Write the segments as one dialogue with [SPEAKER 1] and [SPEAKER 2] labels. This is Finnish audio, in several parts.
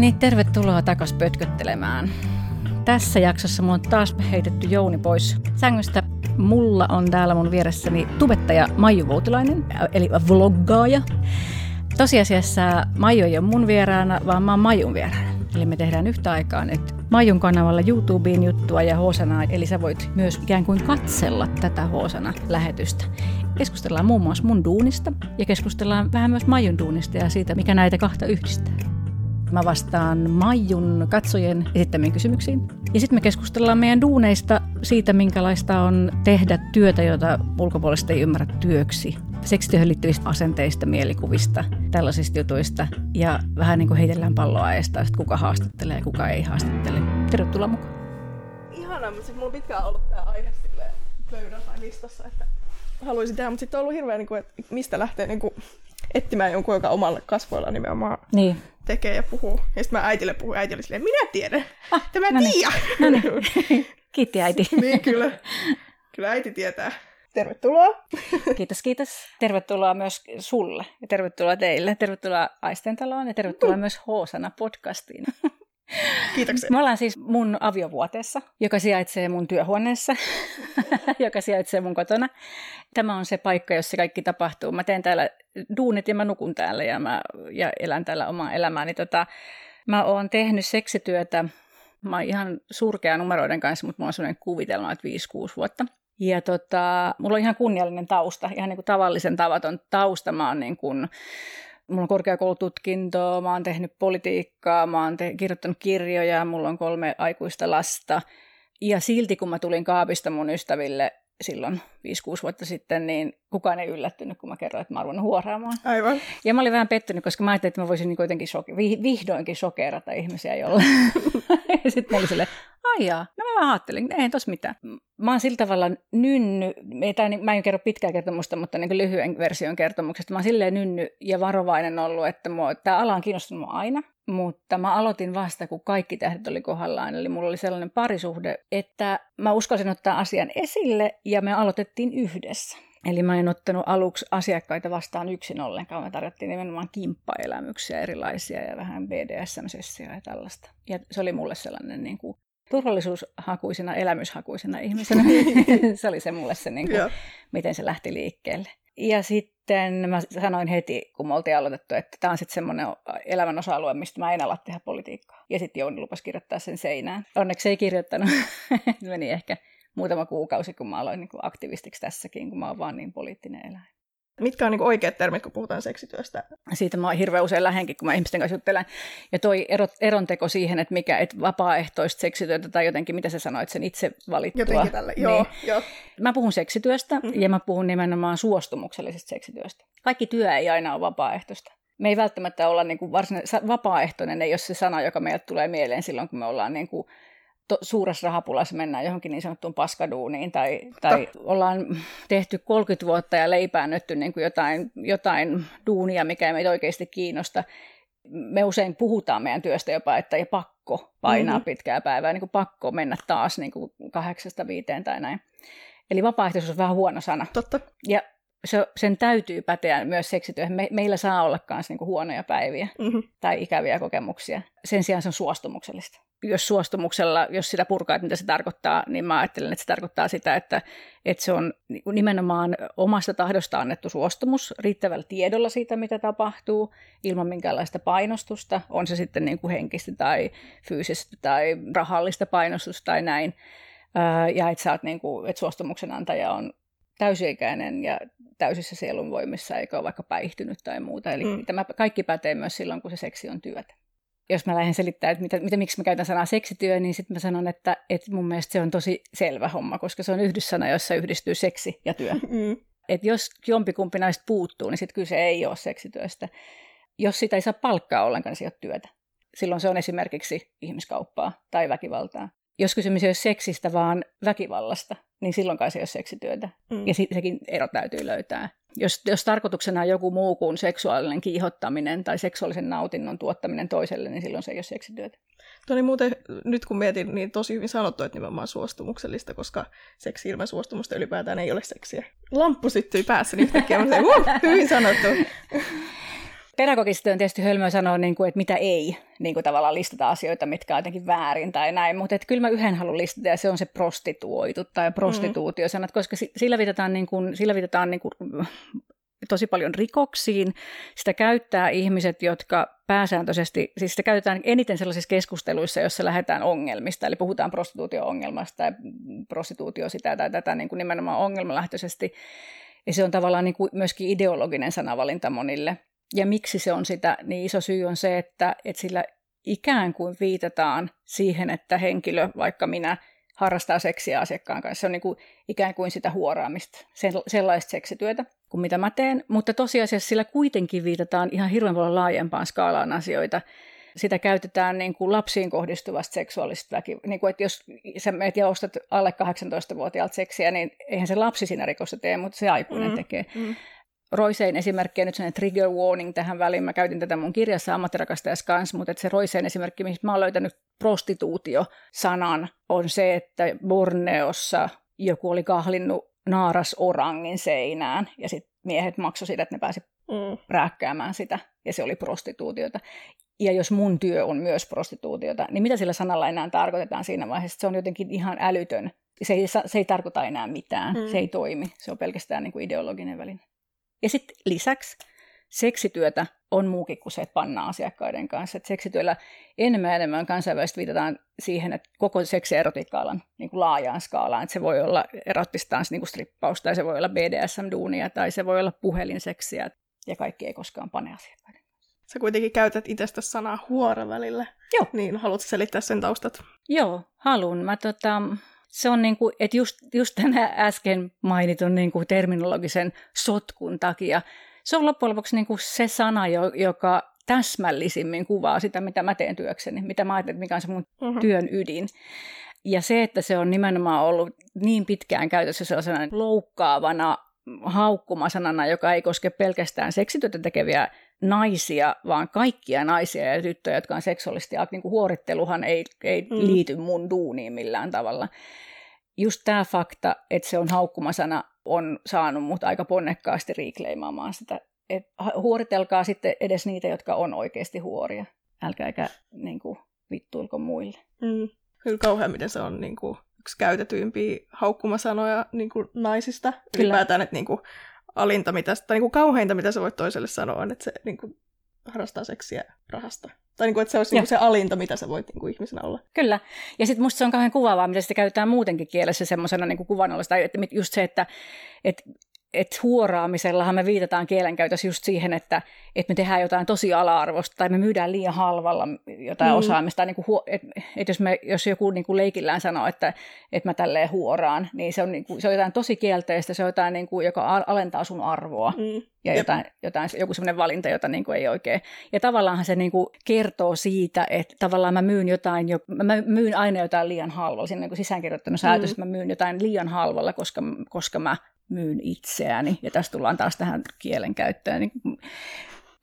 [SPEAKER 1] Niin, tervetuloa takaisin pötköttelemään. Tässä jaksossa mulla on taas heitetty Jouni pois sängystä. Mulla on täällä mun vieressäni tubettaja Maiju Voutilainen, eli vloggaaja. Tosiasiassa Maiju ei ole mun vieraana, vaan mä oon Majun vieraana. Eli me tehdään yhtä aikaa nyt Majun kanavalla YouTubeen juttua ja Hosanaa, eli sä voit myös ikään kuin katsella tätä Hosana lähetystä. Keskustellaan muun muassa mun duunista ja keskustellaan vähän myös Majun duunista ja siitä, mikä näitä kahta yhdistää. Mä vastaan Maijun katsojien esittämiin kysymyksiin. Ja sitten me keskustellaan meidän duuneista siitä, minkälaista on tehdä työtä, jota ulkopuolista ei ymmärrä työksi. Seksityöhön liittyvistä asenteista, mielikuvista, tällaisista jutuista. Ja vähän niin kuin heitellään palloa eestä, että kuka haastattelee ja kuka ei haastattele. Tervetuloa mukaan.
[SPEAKER 2] Ihanaa, mutta sitten mulla on pitkään ollut tämä aihe pöydällä tai listassa, että haluaisin tehdä, mutta sitten on ollut hirveä, niin kuin, että mistä lähtee niin kuin, etsimään jonkun, joka omalla kasvoilla nimenomaan
[SPEAKER 1] Niin.
[SPEAKER 2] tekee ja puhuu. Ja sitten mä äitille puhun, äiti oli silleen, minä tiedän,
[SPEAKER 1] Ah,
[SPEAKER 2] tämä
[SPEAKER 1] no niin.
[SPEAKER 2] tiedä.
[SPEAKER 1] No niin. Kiitti äiti.
[SPEAKER 2] niin kyllä, kyllä äiti tietää. Tervetuloa.
[SPEAKER 1] Kiitos, kiitos. Tervetuloa myös sulle ja tervetuloa teille. Tervetuloa Aistentaloon ja tervetuloa myös Hoosana podcastiin.
[SPEAKER 2] Kiitoksia.
[SPEAKER 1] Me ollaan siis mun aviovuoteessa, joka sijaitsee mun työhuoneessa, joka sijaitsee mun kotona. Tämä on se paikka, jossa kaikki tapahtuu. Mä teen täällä duunit ja mä nukun täällä ja, mä, ja elän täällä omaa elämääni. Tota, mä oon tehnyt seksityötä, mä oon ihan surkea numeroiden kanssa, mutta mulla on sellainen kuvitelma, että 5-6 vuotta. Ja tota, mulla on ihan kunniallinen tausta, ihan niin kuin tavallisen tavaton tausta. Mä oon niin kuin, mulla on korkeakoulututkinto, mä oon tehnyt politiikkaa, mä oon te- kirjoittanut kirjoja, mulla on kolme aikuista lasta. Ja silti kun mä tulin kaapista mun ystäville silloin 5-6 vuotta sitten, niin kukaan ei yllättynyt, kun mä kerroin, että mä oon huoraamaan.
[SPEAKER 2] Aivan.
[SPEAKER 1] Ja mä olin vähän pettynyt, koska mä ajattelin, että mä voisin niin kuitenkin soke- vi- vihdoinkin sokerata ihmisiä jollain. ja sitten mä olin silleen, ai jaa, no mä vaan ajattelin, ei tos mitään. Mä oon sillä tavalla nynny, tai niin, mä en kerro pitkää kertomusta, mutta niin lyhyen version kertomuksesta. Mä oon silleen nynny ja varovainen ollut, että tämä ala on kiinnostunut mua aina. Mutta mä aloitin vasta, kun kaikki tähdet oli kohdallaan. Eli mulla oli sellainen parisuhde, että mä uskalsin ottaa asian esille ja me aloitettiin yhdessä. Eli mä en ottanut aluksi asiakkaita vastaan yksin ollenkaan. Me tarjottiin nimenomaan kimppaelämyksiä erilaisia ja vähän BDSM-sessioja ja tällaista. Ja se oli mulle sellainen niin kuin turvallisuushakuisena, elämyshakuisena ihmisenä. se oli se mulle se, niin kuin, miten se lähti liikkeelle. Ja sitten mä sanoin heti, kun me oltiin aloitettu, että tämä on sitten semmoinen elämän osa-alue, mistä mä en ala tehdä politiikkaa. Ja sitten Jouni lupasi kirjoittaa sen seinään. Onneksi ei kirjoittanut. Meni ehkä muutama kuukausi, kun mä aloin niin kuin aktivistiksi tässäkin, kun mä oon vaan niin poliittinen eläin.
[SPEAKER 2] Mitkä on niin oikeat termit, kun puhutaan seksityöstä?
[SPEAKER 1] Siitä mä hirveän usein lähenkin, kun mä ihmisten kanssa juttelen. Ja toi erot, eronteko siihen, että mikä, että vapaaehtoista seksityötä tai jotenkin, mitä sä sanoit, sen itse valittua.
[SPEAKER 2] Jotenkin tälle. Joo,
[SPEAKER 1] Niin.
[SPEAKER 2] joo.
[SPEAKER 1] Mä puhun seksityöstä
[SPEAKER 2] Mhm.
[SPEAKER 1] ja mä puhun nimenomaan suostumuksellisesta seksityöstä. Kaikki työ ei aina ole vapaaehtoista. Me ei välttämättä olla niin kuin varsinainen, sa- vapaaehtoinen ei ole se sana, joka meiltä tulee mieleen silloin, kun me ollaan niin kuin to, suuressa rahapulassa mennään johonkin niin sanottuun paskaduuniin tai, tai ollaan tehty 30 vuotta ja leipäännötty niin kuin jotain, jotain duunia, mikä ei meitä oikeasti kiinnosta. Me usein puhutaan meidän työstä jopa, että ei pakko painaa
[SPEAKER 2] Mhm.
[SPEAKER 1] mm-hmm. pitkää päivää, niin kuin pakko mennä taas niin kuin kahdeksasta viiteen tai näin. Eli vapaaehtoisuus on vähän huono sana.
[SPEAKER 2] Totta.
[SPEAKER 1] Ja se, sen täytyy päteä myös seksityöhön. Me, meillä saa olla myös niinku huonoja päiviä
[SPEAKER 2] Mm-hmm.
[SPEAKER 1] tai ikäviä kokemuksia. Sen sijaan se on suostumuksellista. Jos suostumuksella, jos sitä purkaa, että mitä se tarkoittaa, niin mä ajattelen, että se tarkoittaa sitä, että, että se on niinku nimenomaan omasta tahdosta annettu suostumus riittävällä tiedolla siitä, mitä tapahtuu, ilman minkäänlaista painostusta, on se sitten niin kuin henkistä tai fyysistä tai rahallista painostusta tai näin. Ja että, sä oot niin kuin, että suostumuksen antaja on täysi-ikäinen ja täysissä sielunvoimissa, eikä ole vaikka päihtynyt tai muuta. Eli
[SPEAKER 2] Mm.
[SPEAKER 1] tämä kaikki pätee myös silloin, kun se seksi on työtä. Jos mä lähden selittämään, että mitä, mitä, miksi mä käytän sanaa seksityö, niin sitten mä sanon, että, että mun mielestä se on tosi selvä homma, koska se on yhdyssana, jossa yhdistyy seksi ja työ.
[SPEAKER 2] Mm.
[SPEAKER 1] että jos jompikumpi näistä puuttuu, niin sitten kyse ei ole seksityöstä. Jos sitä ei saa palkkaa ollenkaan, niin se ei ole työtä. Silloin se on esimerkiksi ihmiskauppaa tai väkivaltaa. Jos kysymys ei ole seksistä, vaan väkivallasta, niin silloinkaan se ei ole seksityötä.
[SPEAKER 2] Mm.
[SPEAKER 1] Ja si- sekin ero täytyy löytää. Jos, jos tarkoituksena on joku muu kuin seksuaalinen kiihottaminen tai seksuaalisen nautinnon tuottaminen toiselle, niin silloin se ei ole seksityötä.
[SPEAKER 2] Tuo oli muuten, nyt kun mietin, niin tosi hyvin sanottu, että nimenomaan suostumuksellista, koska seksi ilman suostumusta ylipäätään ei ole seksiä. Lamppu syttyi päässäni yhtäkkiä, mä sanoin, uh, hyvin sanottu.
[SPEAKER 1] pedagogisesti on tietysti hölmöä sanoa, niin kuin, että mitä ei niin kuin tavallaan listata asioita, mitkä on jotenkin väärin tai näin, mutta että kyllä mä yhden haluan listata ja se on se prostituoitu tai mm. koska sillä viitataan, niin kuin, sillä viitataan niin kuin, tosi paljon rikoksiin. Sitä käyttää ihmiset, jotka pääsääntöisesti, siis sitä käytetään eniten sellaisissa keskusteluissa, joissa lähdetään ongelmista, eli puhutaan prostituutio-ongelmasta tai prostituutio sitä tai tätä niin kuin nimenomaan ongelmalähtöisesti. Ja se on tavallaan niin kuin myöskin ideologinen sanavalinta monille. Ja miksi se on sitä, niin iso syy on se, että, että sillä ikään kuin viitataan siihen, että henkilö, vaikka minä, harrastaa seksiä asiakkaan kanssa. Se on niin kuin ikään kuin sitä huoraamista, sellaista seksityötä kuin mitä mä teen, mutta tosiasiassa sillä kuitenkin viitataan ihan hirveän paljon laajempaan skaalaan asioita. Sitä käytetään niin kuin lapsiin kohdistuvasta seksuaalista. Niin kuin, että jos sä meet ja ostat alle 18-vuotiaalta seksiä, niin eihän se lapsi siinä rikosta tee, mutta se aikuinen mm. tekee. Mm. Roisein esimerkki, nyt sellainen trigger warning tähän väliin, mä käytin tätä mun kirjassa ammattirakastajas kanssa, mutta että se Roisein esimerkki, missä mä oon löytänyt prostituutio-sanan, on se, että Borneossa joku oli kahlinnut naarasorangin seinään ja sitten miehet maksoi siitä, että ne pääsi mm. rääkkäämään sitä ja se oli prostituutiota. Ja jos mun työ on myös prostituutiota, niin mitä sillä sanalla enää tarkoitetaan siinä vaiheessa? Se on jotenkin ihan älytön. Se ei, se ei tarkoita enää mitään. Mm. Se ei toimi. Se on pelkästään niin kuin ideologinen väline. Ja sitten lisäksi seksityötä on muukin kuin se, että pannaan asiakkaiden kanssa. Et seksityöllä enemmän ja enemmän kansainvälisesti viitataan siihen, että koko seksi- ja erotiikka-alan niin kuin laajaan skaalaan. Että se voi olla erottista niin kuin strippaus, tai se voi olla BDSM-duunia, tai se voi olla puhelinseksiä, ja kaikki ei koskaan pane asiakkaiden
[SPEAKER 2] Sä kuitenkin käytät itsestä sanaa huora välillä.
[SPEAKER 1] Joo.
[SPEAKER 2] Niin, haluatko selittää sen taustat?
[SPEAKER 1] Joo, halun. Mä tota, se on niin kuin, että just, just tänä äsken mainitun niin kuin terminologisen sotkun takia se on loppujen lopuksi niin kuin se sana, joka täsmällisimmin kuvaa sitä, mitä mä teen työkseni, mitä mä ajattelen, mikä on se mun uh-huh. työn ydin. Ja se, että se on nimenomaan ollut niin pitkään käytössä sellaisena loukkaavana haukkumasanana, joka ei koske pelkästään seksityötä tekeviä naisia, vaan kaikkia naisia ja tyttöjä, jotka on seksuaalisesti, niin kuin huoritteluhan ei, ei mm. liity mun duuniin millään tavalla. Just tämä fakta, että se on haukkumasana, on saanut mut aika ponnekkaasti riikleimaamaan sitä. Et huoritelkaa sitten edes niitä, jotka on oikeasti huoria. Älkääkä niin kuin, vittuilko muille.
[SPEAKER 2] Mm. Kyllä kauhean, miten se on niin kuin, yksi käytetyimpiä haukkumasanoja niin kuin, naisista. Kyllä. Ylipäätään, että niin kuin, alinta, mitä, tai niin kuin, kauheinta, mitä sä voit toiselle sanoa, on, että se niin kuin, harrastaa seksiä rahasta. Tai niin kuin, että se olisi niin kuin se alinta, mitä sä voit niin kuin ihmisenä olla.
[SPEAKER 1] Kyllä. Ja sitten musta se on kauhean kuvaavaa, mitä sitä käytetään muutenkin kielessä semmoisena niin kuvannollista. Että just se, että, että että huoraamisellahan me viitataan kielenkäytössä just siihen, että, että me tehdään jotain tosi ala-arvosta tai me myydään liian halvalla jotain mm. osaamista. Niin kuin, että, että jos, me, jos joku niin kuin leikillään sanoo, että, että mä tälleen huoraan, niin se on, niin kuin, se on jotain tosi kielteistä, se on jotain, niin kuin, joka alentaa sun arvoa mm. ja jotain, jotain, joku sellainen valinta, jota niin kuin ei oikein. Ja tavallaan se niin kuin kertoo siitä, että tavallaan mä myyn jotain, jo, mä myyn aina jotain liian halvalla. Siinä on niin sisäänkirjoittanut säätös, mm. että mä myyn jotain liian halvalla, koska, koska mä myyn itseäni. Ja tässä tullaan taas tähän kielenkäyttöön. Niin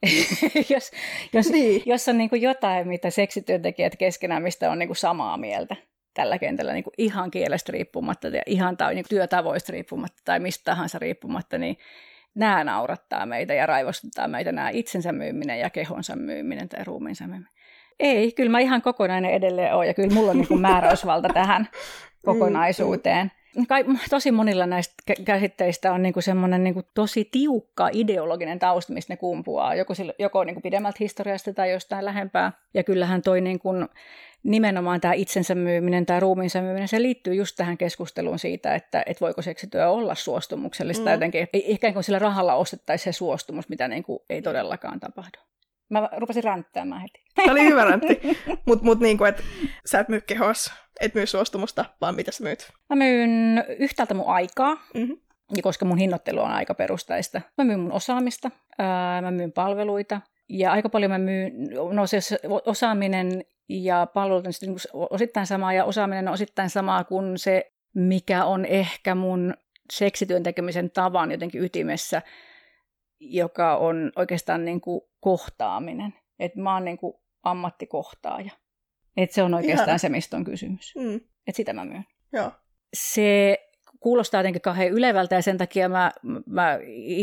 [SPEAKER 1] jos, jos, niin. jos on niin kuin jotain, mitä seksityöntekijät keskenään, mistä on niin kuin samaa mieltä tällä kentällä niin kuin ihan kielestä riippumatta ja ihan tai niin työtavoista riippumatta tai mistä tahansa riippumatta, niin nämä naurattaa meitä ja raivostuttaa meitä nämä itsensä myyminen ja kehonsa myyminen tai ruumiinsa myyminen. Ei, kyllä mä ihan kokonainen edelleen olen ja kyllä mulla on niin kuin määräysvalta tähän kokonaisuuteen kai, tosi monilla näistä käsitteistä on niinku semmoinen niinku tosi tiukka ideologinen tausta, mistä ne kumpuaa, joko, joko niinku pidemmältä historiasta tai jostain lähempää. Ja kyllähän toi niinku, nimenomaan tämä itsensä myyminen tai ruumiinsa myyminen, se liittyy just tähän keskusteluun siitä, että et voiko seksityö olla suostumuksellista mm. jotenkin. Ikään kuin sillä rahalla ostettaisiin se suostumus, mitä niinku ei todellakaan tapahdu. Mä rupesin ränttäämään heti.
[SPEAKER 2] Tämä oli hyvä räntti. Mutta mut niinku, että sä et myy kehos, et myy suostumusta, vaan mitä sä myyt?
[SPEAKER 1] Mä myyn yhtäältä mun aikaa, mm-hmm. ja koska mun hinnoittelu on aika perustaista. Mä myyn mun osaamista, ää, mä myyn palveluita, ja aika paljon mä myyn, no se osaaminen ja palvelut on sitten niinku osittain samaa, ja osaaminen on osittain samaa kuin se, mikä on ehkä mun seksityön tekemisen tavan jotenkin ytimessä, joka on oikeastaan niin kuin kohtaaminen. Että mä oon niin kuin ammattikohtaaja. Että se on oikeastaan Ihana. se, mistä on kysymys. Mm. Että sitä mä myyn.
[SPEAKER 2] Joo.
[SPEAKER 1] Se kuulostaa jotenkin kauhean ylevältä ja sen takia mä, mä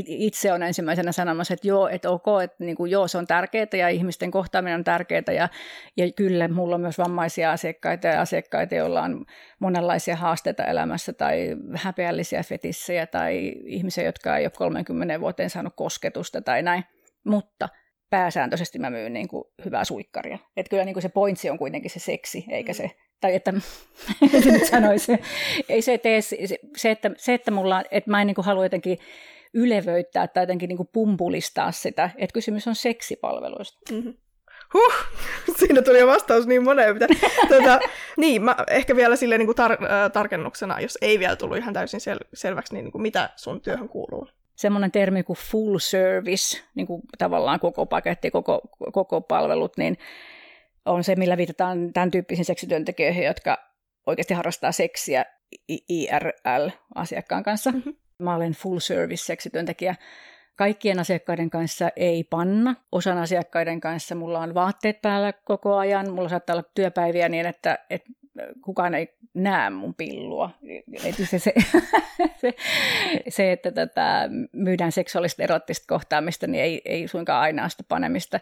[SPEAKER 1] itse olen ensimmäisenä sanomassa, että joo, että ok, että niin kuin, joo, se on tärkeää ja ihmisten kohtaaminen on tärkeää ja, ja kyllä mulla on myös vammaisia asiakkaita ja asiakkaita, joilla on monenlaisia haasteita elämässä tai häpeällisiä fetissejä tai ihmisiä, jotka ei ole 30 vuoteen saanut kosketusta tai näin, mutta pääsääntöisesti mä myyn niin kuin hyvää suikkaria. Että kyllä niin kuin se pointsi on kuitenkin se seksi, eikä se tai että nyt sanoisi, ei se tee, se, että, se, että, mulla, että mä en niin kuin halua jotenkin ylevöittää tai jotenkin niin kuin pumpulistaa sitä, että kysymys on seksipalveluista. Mm-hmm.
[SPEAKER 2] Huh, siinä tuli jo vastaus niin moneen. tuota, niin, mä ehkä vielä sille niin kuin tar- äh, tarkennuksena, jos ei vielä tullut ihan täysin sel- selväksi, niin, niin kuin mitä sun työhön kuuluu?
[SPEAKER 1] Semmoinen termi kuin full service, niin kuin tavallaan koko paketti, koko, koko palvelut, niin on se, millä viitataan tämän tyyppisiin seksityöntekijöihin, jotka oikeasti harrastaa seksiä IRL-asiakkaan kanssa. Mm-hmm. Mä olen full service seksityöntekijä. Kaikkien asiakkaiden kanssa ei panna. Osan asiakkaiden kanssa mulla on vaatteet päällä koko ajan. Mulla saattaa olla työpäiviä niin, että, että kukaan ei näe mun pillua. Se, se, se, se että tätä myydään seksuaalista erottista kohtaamista, niin ei, ei suinkaan aina sitä panemista.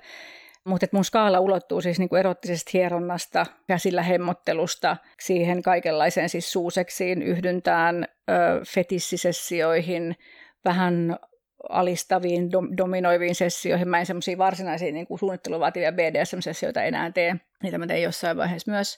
[SPEAKER 1] Mutta mun skaala ulottuu siis niinku erottisesta hieronnasta, käsillä hemmottelusta, siihen kaikenlaiseen siis suuseksiin, yhdyntään, ö, fetissisessioihin, vähän alistaviin, dom- dominoiviin sessioihin. Mä en semmoisia varsinaisia niin kuin suunnittelua vaativia BDSM-sessioita enää tee. Niitä mä teen jossain vaiheessa myös.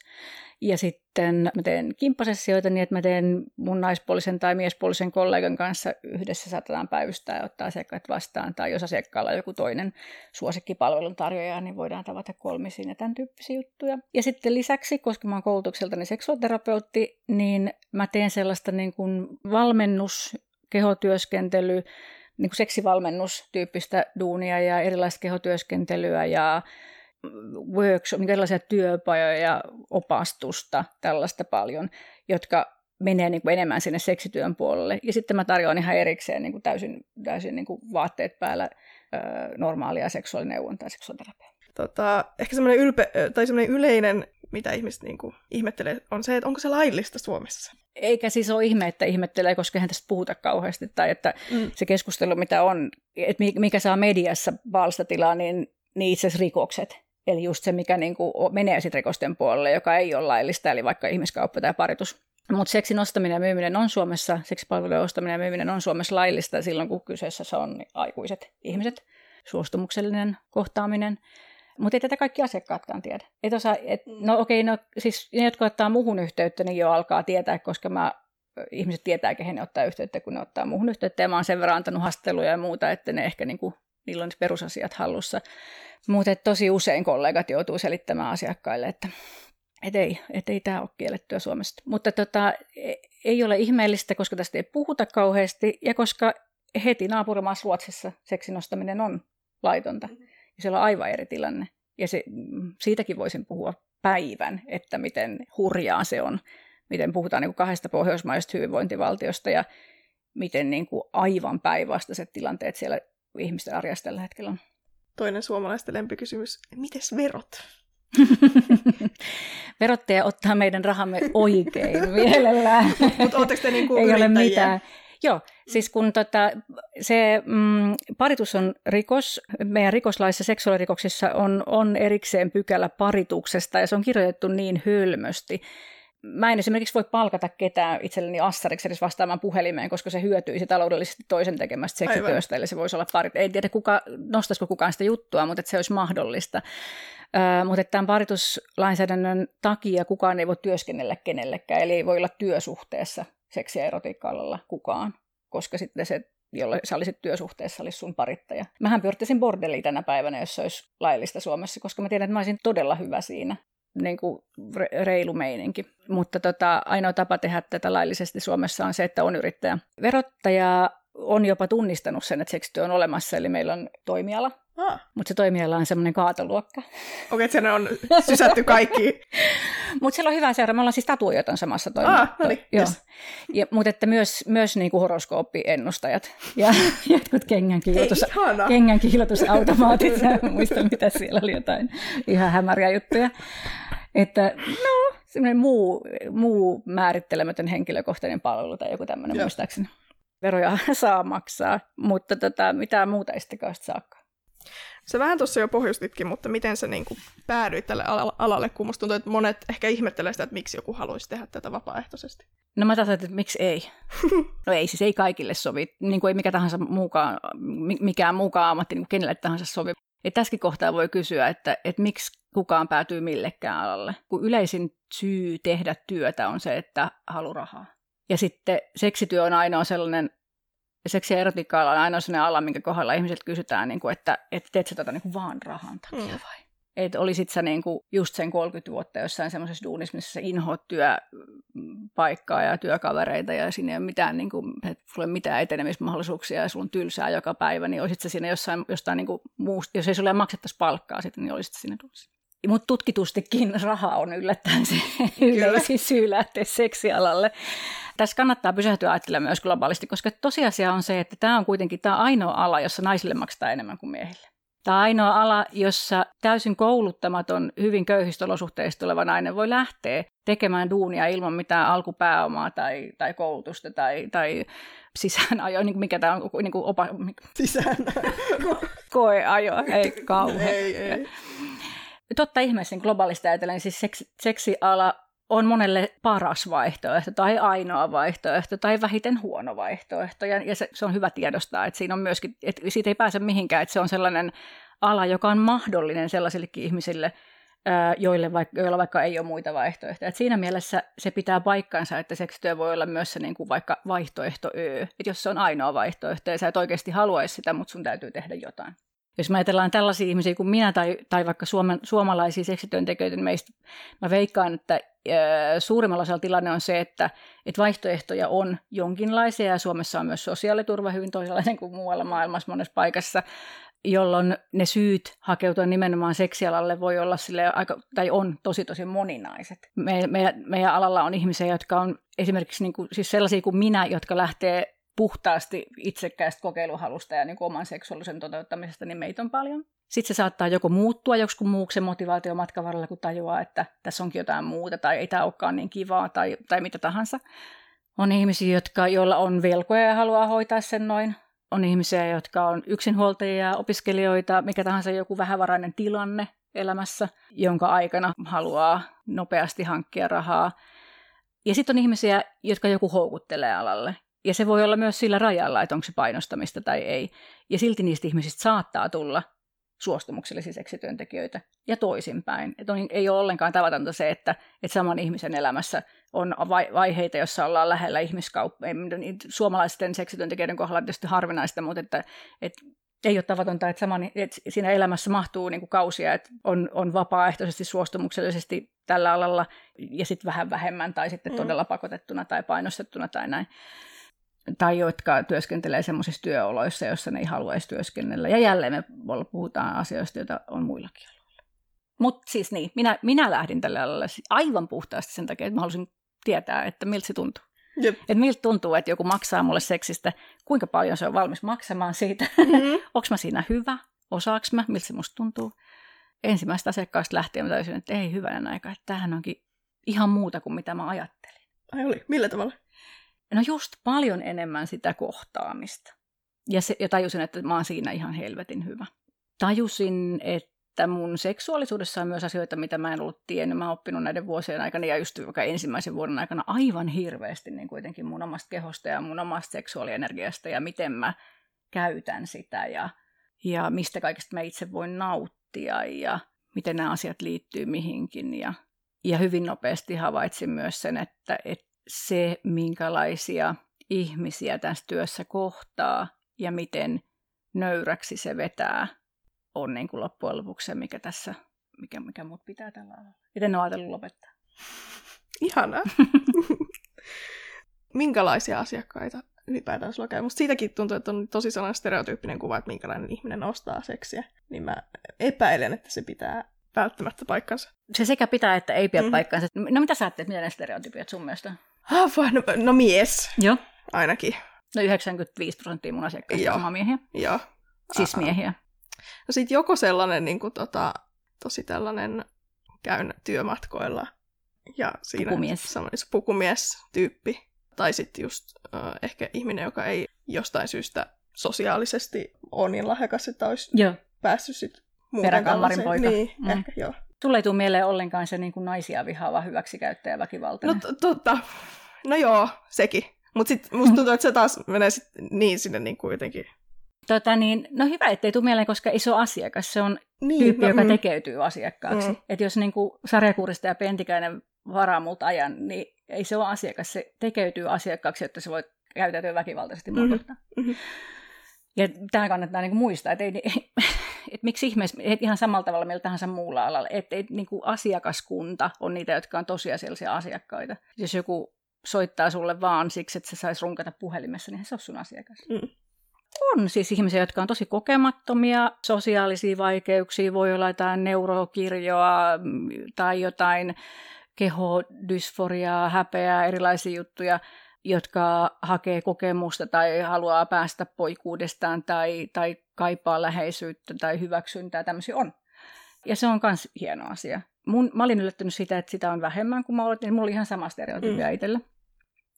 [SPEAKER 1] Ja sitten mä teen kimppasessioita niin, että mä teen mun naispuolisen tai miespuolisen kollegan kanssa yhdessä saatetaan päivystää ja ottaa asiakkaat vastaan. Tai jos asiakkaalla on joku toinen suosikkipalvelun tarjoaja, niin voidaan tavata kolmisiin ja tämän tyyppisiä juttuja. Ja sitten lisäksi, koska mä oon koulutukseltani seksuaaliterapeutti, niin mä teen sellaista niin kuin valmennus, kehotyöskentely, niin kuin seksivalmennustyyppistä duunia ja erilaista kehotyöskentelyä ja workshop, niin erilaisia työpajoja ja opastusta, tällaista paljon, jotka menee niin kuin enemmän sinne seksityön puolelle. Ja sitten mä tarjoan ihan erikseen niin kuin täysin, täysin niin kuin vaatteet päällä normaalia seksuaalineuvontaa ja seksuaaliterapia.
[SPEAKER 2] Tota, ehkä semmoinen, ylpe, tai semmoinen yleinen, mitä ihmiset niin kuin ihmettelee, on se, että onko se laillista Suomessa?
[SPEAKER 1] Eikä siis ole ihme, että ihmettelee, koska eihän tästä puhuta kauheasti. Tai että mm. se keskustelu, mitä on, että mikä saa mediassa palstatilaa, niin, niin itse asiassa rikokset. Eli just se, mikä niin kuin menee sitten rikosten puolelle, joka ei ole laillista, eli vaikka ihmiskauppa tai paritus. Mutta seksin ostaminen ja myyminen on Suomessa, seksipalvelujen ostaminen ja myyminen on Suomessa laillista silloin, kun kyseessä on aikuiset ihmiset, suostumuksellinen kohtaaminen. Mutta ei tätä kaikki asiakkaatkaan tiedä. Et osa, et, no okei, no siis ne, jotka ottaa muuhun yhteyttä, niin jo alkaa tietää, koska mä, ihmiset tietää, kehen ne ottaa yhteyttä, kun ne ottaa muuhun yhteyttä. Ja mä oon sen verran antanut haastatteluja ja muuta, että ne ehkä niinku, niillä on perusasiat hallussa. Mutta tosi usein kollegat joutuu selittämään asiakkaille, että et ei, et ei tämä ole kiellettyä Suomesta. Mutta tota, e, ei ole ihmeellistä, koska tästä ei puhuta kauheasti ja koska heti naapurimaassa Ruotsissa seksin ostaminen on laitonta. Ja siellä on aivan eri tilanne. Ja se, siitäkin voisin puhua päivän, että miten hurjaa se on. Miten puhutaan niin kuin kahdesta pohjoismaisesta hyvinvointivaltiosta ja miten niin kuin aivan päinvastaiset tilanteet siellä ihmisten arjessa tällä hetkellä on.
[SPEAKER 2] Toinen suomalaisten lempikysymys, mites verot?
[SPEAKER 1] Verottaja ottaa meidän rahamme oikein mielellään.
[SPEAKER 2] Mutta te niinku
[SPEAKER 1] Ei ole mitään. Joo, siis kun tota, se mm, paritus on rikos, meidän rikoslaissa seksuaalirikoksissa on, on erikseen pykälä parituksesta ja se on kirjoitettu niin hölmösti. Mä en esimerkiksi voi palkata ketään itselleni assariksi edes vastaamaan puhelimeen, koska se hyötyisi taloudellisesti toisen tekemästä seksityöstä, eli se voisi olla parit. Ei tiedä, kuka, nostaisiko kukaan sitä juttua, mutta että se olisi mahdollista. Uh, mutta tämän parituslainsäädännön takia kukaan ei voi työskennellä kenellekään, eli ei voi olla työsuhteessa seksi- ja erotiikka-alalla kukaan, koska sitten se, jolla sä olisit työsuhteessa, olisi sun parittaja. Mähän pyörittäisin bordelliin tänä päivänä, jos se olisi laillista Suomessa, koska mä tiedän, että mä olisin todella hyvä siinä niin kuin reilu meininki. Mutta tota, ainoa tapa tehdä tätä laillisesti Suomessa on se, että on yrittäjä. Verottaja on jopa tunnistanut sen, että seksityö on olemassa, eli meillä on toimiala, Ah. Mutta se toimiala on semmoinen kaatoluokka.
[SPEAKER 2] Okei, okay, on sysätty kaikki.
[SPEAKER 1] mutta siellä on hyvä seura. Me ollaan siis tatuoijat samassa toimialassa.
[SPEAKER 2] Ah, no niin, yes.
[SPEAKER 1] ja, mutta että myös, myös niin kuin horoskooppiennustajat ja jotkut kengän, kiilotus, kengän kiilotusautomaatit. muistan, mitä siellä oli jotain ihan hämäriä juttuja. Että no, semmoinen muu, muu määrittelemätön henkilökohtainen palvelu tai joku tämmöinen muistaakseni. Veroja saa maksaa, mutta tota, mitään muuta ei sitten saakka.
[SPEAKER 2] Sä vähän tuossa jo pohjustitkin, mutta miten sä niin kuin päädyit tälle alalle, kun musta tuntuu, että monet ehkä ihmettelee sitä, että miksi joku haluaisi tehdä tätä vapaaehtoisesti.
[SPEAKER 1] No mä taas että miksi ei? No ei, siis ei kaikille sovi. Niin kuin ei mikä tahansa muukaan, mikään muukaan ammatti, niin kenelle tahansa sovi. Et tässäkin kohtaa voi kysyä, että, että miksi kukaan päätyy millekään alalle. Kun yleisin syy tehdä työtä on se, että halu rahaa. Ja sitten seksityö on ainoa sellainen seksi- ja erotiikka on ainoa sellainen ala, minkä kohdalla ihmiset kysytään, niin kuin, että, että teet sä tätä niin kuin vaan rahan takia mm. vai? Että olisit sä niin kuin just sen 30 vuotta jossain semmoisessa duunissa, missä sä inhoat työpaikkaa ja työkavereita ja siinä ei ole mitään, niin kuin, että sulla ei ole mitään etenemismahdollisuuksia ja sulla on tylsää joka päivä, niin olisit sä siinä jossain, jostain niin kuin muusta, jos ei sulle maksettaisi palkkaa sitten, niin olisit siinä duunissa. Mutta tutkitustikin raha on yllättäen se yleisin syy lähteä seksialalle. Tässä kannattaa pysähtyä ajattelemaan myös globaalisti, koska tosiasia on se, että tämä on kuitenkin tämä ainoa ala, jossa naisille maksetaan enemmän kuin miehille. Tämä ainoa ala, jossa täysin kouluttamaton, hyvin köyhistä olosuhteista tuleva nainen voi lähteä tekemään duunia ilman mitään alkupääomaa tai, tai koulutusta tai, tai sisäänajo, niin mikä tämä on, niin kuin opa...
[SPEAKER 2] Sisäänajo.
[SPEAKER 1] Koeajo, ei kauhean.
[SPEAKER 2] ei, ei.
[SPEAKER 1] Totta ihmeessä globaalista ajatellen, siis seksi, seksiala on monelle paras vaihtoehto tai ainoa vaihtoehto tai vähiten huono vaihtoehto. Ja, ja se, se on hyvä tiedostaa, että siinä on myöskin, että siitä ei pääse mihinkään, että se on sellainen ala, joka on mahdollinen sellaisillekin ihmisille, joille vaikka, joilla vaikka ei ole muita vaihtoehtoja. Et siinä mielessä se pitää paikkansa, että seksityö voi olla myös se niin kuin vaikka vaihtoehto ö. Et jos se on ainoa vaihtoehto ja sä et oikeasti haluaisi sitä, mutta sun täytyy tehdä jotain. Jos me ajatellaan tällaisia ihmisiä kuin minä tai, tai vaikka suomen, suomalaisia seksityöntekijöitä, niin meistä mä veikkaan, että suurimmalla osalla tilanne on se, että, että vaihtoehtoja on jonkinlaisia ja Suomessa on myös sosiaaliturva hyvin toisenlainen kuin muualla maailmassa monessa paikassa, jolloin ne syyt hakeutua nimenomaan seksialalle voi olla sille aika, tai on tosi tosi moninaiset. Me, me, meidän alalla on ihmisiä, jotka on esimerkiksi niin kuin, siis sellaisia kuin minä, jotka lähtee puhtaasti itsekkäästä kokeiluhalusta ja niin kuin oman seksuaalisen toteuttamisesta, niin meitä on paljon. Sitten se saattaa joko muuttua joku muuksi motivaatio matkan varrella, kun tajuaa, että tässä onkin jotain muuta tai ei tämä olekaan niin kivaa tai, tai mitä tahansa. On ihmisiä, jotka, joilla on velkoja ja haluaa hoitaa sen noin. On ihmisiä, jotka on yksinhuoltajia, opiskelijoita, mikä tahansa joku vähävarainen tilanne elämässä, jonka aikana haluaa nopeasti hankkia rahaa. Ja sitten on ihmisiä, jotka joku houkuttelee alalle. Ja se voi olla myös sillä rajalla, että onko se painostamista tai ei. Ja silti niistä ihmisistä saattaa tulla suostumuksellisia seksityöntekijöitä ja toisinpäin. Että on, ei ole ollenkaan tavatonta se, että, että saman ihmisen elämässä on vaiheita, jossa ollaan lähellä ihmiskauppaa. Suomalaisten seksityöntekijöiden kohdalla tietysti harvinaista, mutta että, että ei ole tavatonta, että, saman, että siinä elämässä mahtuu niin kuin kausia, että on, on vapaaehtoisesti suostumuksellisesti tällä alalla ja sitten vähän vähemmän tai sitten mm. todella pakotettuna tai painostettuna tai näin tai jotka työskentelee semmoisissa työoloissa, joissa ne ei haluaisi työskennellä. Ja jälleen me puhutaan asioista, joita on muillakin aloilla. Mutta siis niin, minä, minä lähdin tälle alalle aivan puhtaasti sen takia, että mä halusin tietää, että miltä se tuntuu. Jep. Että miltä tuntuu, että joku maksaa mulle seksistä, kuinka paljon se on valmis maksamaan siitä, mm-hmm. onko mä siinä hyvä, osaaks mä, miltä se musta tuntuu. Ensimmäistä asiakkaasta lähtien mä täysin, että ei hyvänä aika, että tämähän onkin ihan muuta kuin mitä mä ajattelin.
[SPEAKER 2] Ai oli, millä tavalla?
[SPEAKER 1] No just paljon enemmän sitä kohtaamista. Ja, se, ja tajusin, että mä oon siinä ihan helvetin hyvä. Tajusin, että mun seksuaalisuudessa on myös asioita, mitä mä en ollut tiennyt. Mä oon oppinut näiden vuosien aikana ja just vaikka ensimmäisen vuoden aikana aivan hirveästi niin kuitenkin mun omasta kehosta ja mun omasta seksuaalienergiasta ja miten mä käytän sitä ja, ja mistä kaikesta mä itse voin nauttia ja miten nämä asiat liittyy mihinkin. Ja, ja hyvin nopeasti havaitsin myös sen, että, että se, minkälaisia ihmisiä tässä työssä kohtaa ja miten nöyräksi se vetää, on niin kuin loppujen lopuksi se, mikä tässä, mikä, mikä mut pitää tällä alalla. Miten ne on ajatellut lopettaa?
[SPEAKER 2] Ihana. Minkälaisia asiakkaita ylipäätään sulla käy? Musta siitäkin tuntuu, että on tosi sellainen stereotyyppinen kuva, että minkälainen ihminen ostaa seksiä. Niin mä epäilen, että se pitää välttämättä paikkansa.
[SPEAKER 1] Se sekä pitää että ei pidä mm-hmm. paikkansa. No mitä sä ajattelet, mitä ne stereotypiat sun mielestä
[SPEAKER 2] no, no mies.
[SPEAKER 1] Joo.
[SPEAKER 2] Ainakin.
[SPEAKER 1] No 95 prosenttia mun asiakkaista on miehiä.
[SPEAKER 2] Joo.
[SPEAKER 1] Siis miehiä.
[SPEAKER 2] No sit joko sellainen niin kuin, tota, tosi tällainen käyn työmatkoilla Ja siinä
[SPEAKER 1] Pukumies.
[SPEAKER 2] Samanissa pukumies-tyyppi. Tai sitten just uh, ehkä ihminen, joka ei jostain syystä sosiaalisesti ole niin lahjakas, että olisi
[SPEAKER 1] Joo.
[SPEAKER 2] päässyt sitten muuten
[SPEAKER 1] poika.
[SPEAKER 2] Niin,
[SPEAKER 1] mm.
[SPEAKER 2] ehkä joo.
[SPEAKER 1] Sulle ei tule mieleen ollenkaan se niin kuin naisia vihaava hyväksikäyttäjä ja väkivaltainen.
[SPEAKER 2] No totta. No joo, sekin. Mutta sitten musta tuntuu, että se taas menee sit niin sinne niin kuin jotenkin...
[SPEAKER 1] Tota niin, no hyvä, ettei tule mieleen, koska ei ole asiakas. Se on
[SPEAKER 2] Niin,
[SPEAKER 1] tyyppi,
[SPEAKER 2] no,
[SPEAKER 1] joka
[SPEAKER 2] mm.
[SPEAKER 1] tekeytyy asiakkaaksi.
[SPEAKER 2] Mm.
[SPEAKER 1] Että jos niin kuin sarjakuurista ja Pentikäinen varaa multa ajan, niin ei se ole asiakas. Se tekeytyy asiakkaaksi, että se voi käyttäytyä väkivaltaisesti
[SPEAKER 2] Mhm,
[SPEAKER 1] kohtaan.
[SPEAKER 2] mhm.
[SPEAKER 1] Ja tämä kannattaa niin kuin muistaa, että, ei, että miksi ihmeessä, että ihan samalla tavalla millä tahansa muulla alalla, että ei, niin asiakaskunta on niitä, jotka on tosiasiallisia asiakkaita. Jos joku soittaa sulle vaan siksi, että se saisi runkata puhelimessa, niin se on sun asiakas.
[SPEAKER 2] Mm.
[SPEAKER 1] On siis ihmisiä, jotka on tosi kokemattomia, sosiaalisia vaikeuksia, voi olla jotain neurokirjoa tai jotain kehodysforiaa, häpeää, erilaisia juttuja, jotka hakee kokemusta tai haluaa päästä poikuudestaan tai, tai kaipaa läheisyyttä tai hyväksyntää, tämmöisiä on. Ja se on myös hieno asia. Mun, mä olin yllättynyt sitä, että sitä on vähemmän kuin mä oletin. Mulla oli ihan sama stereotypia mm. itsellä.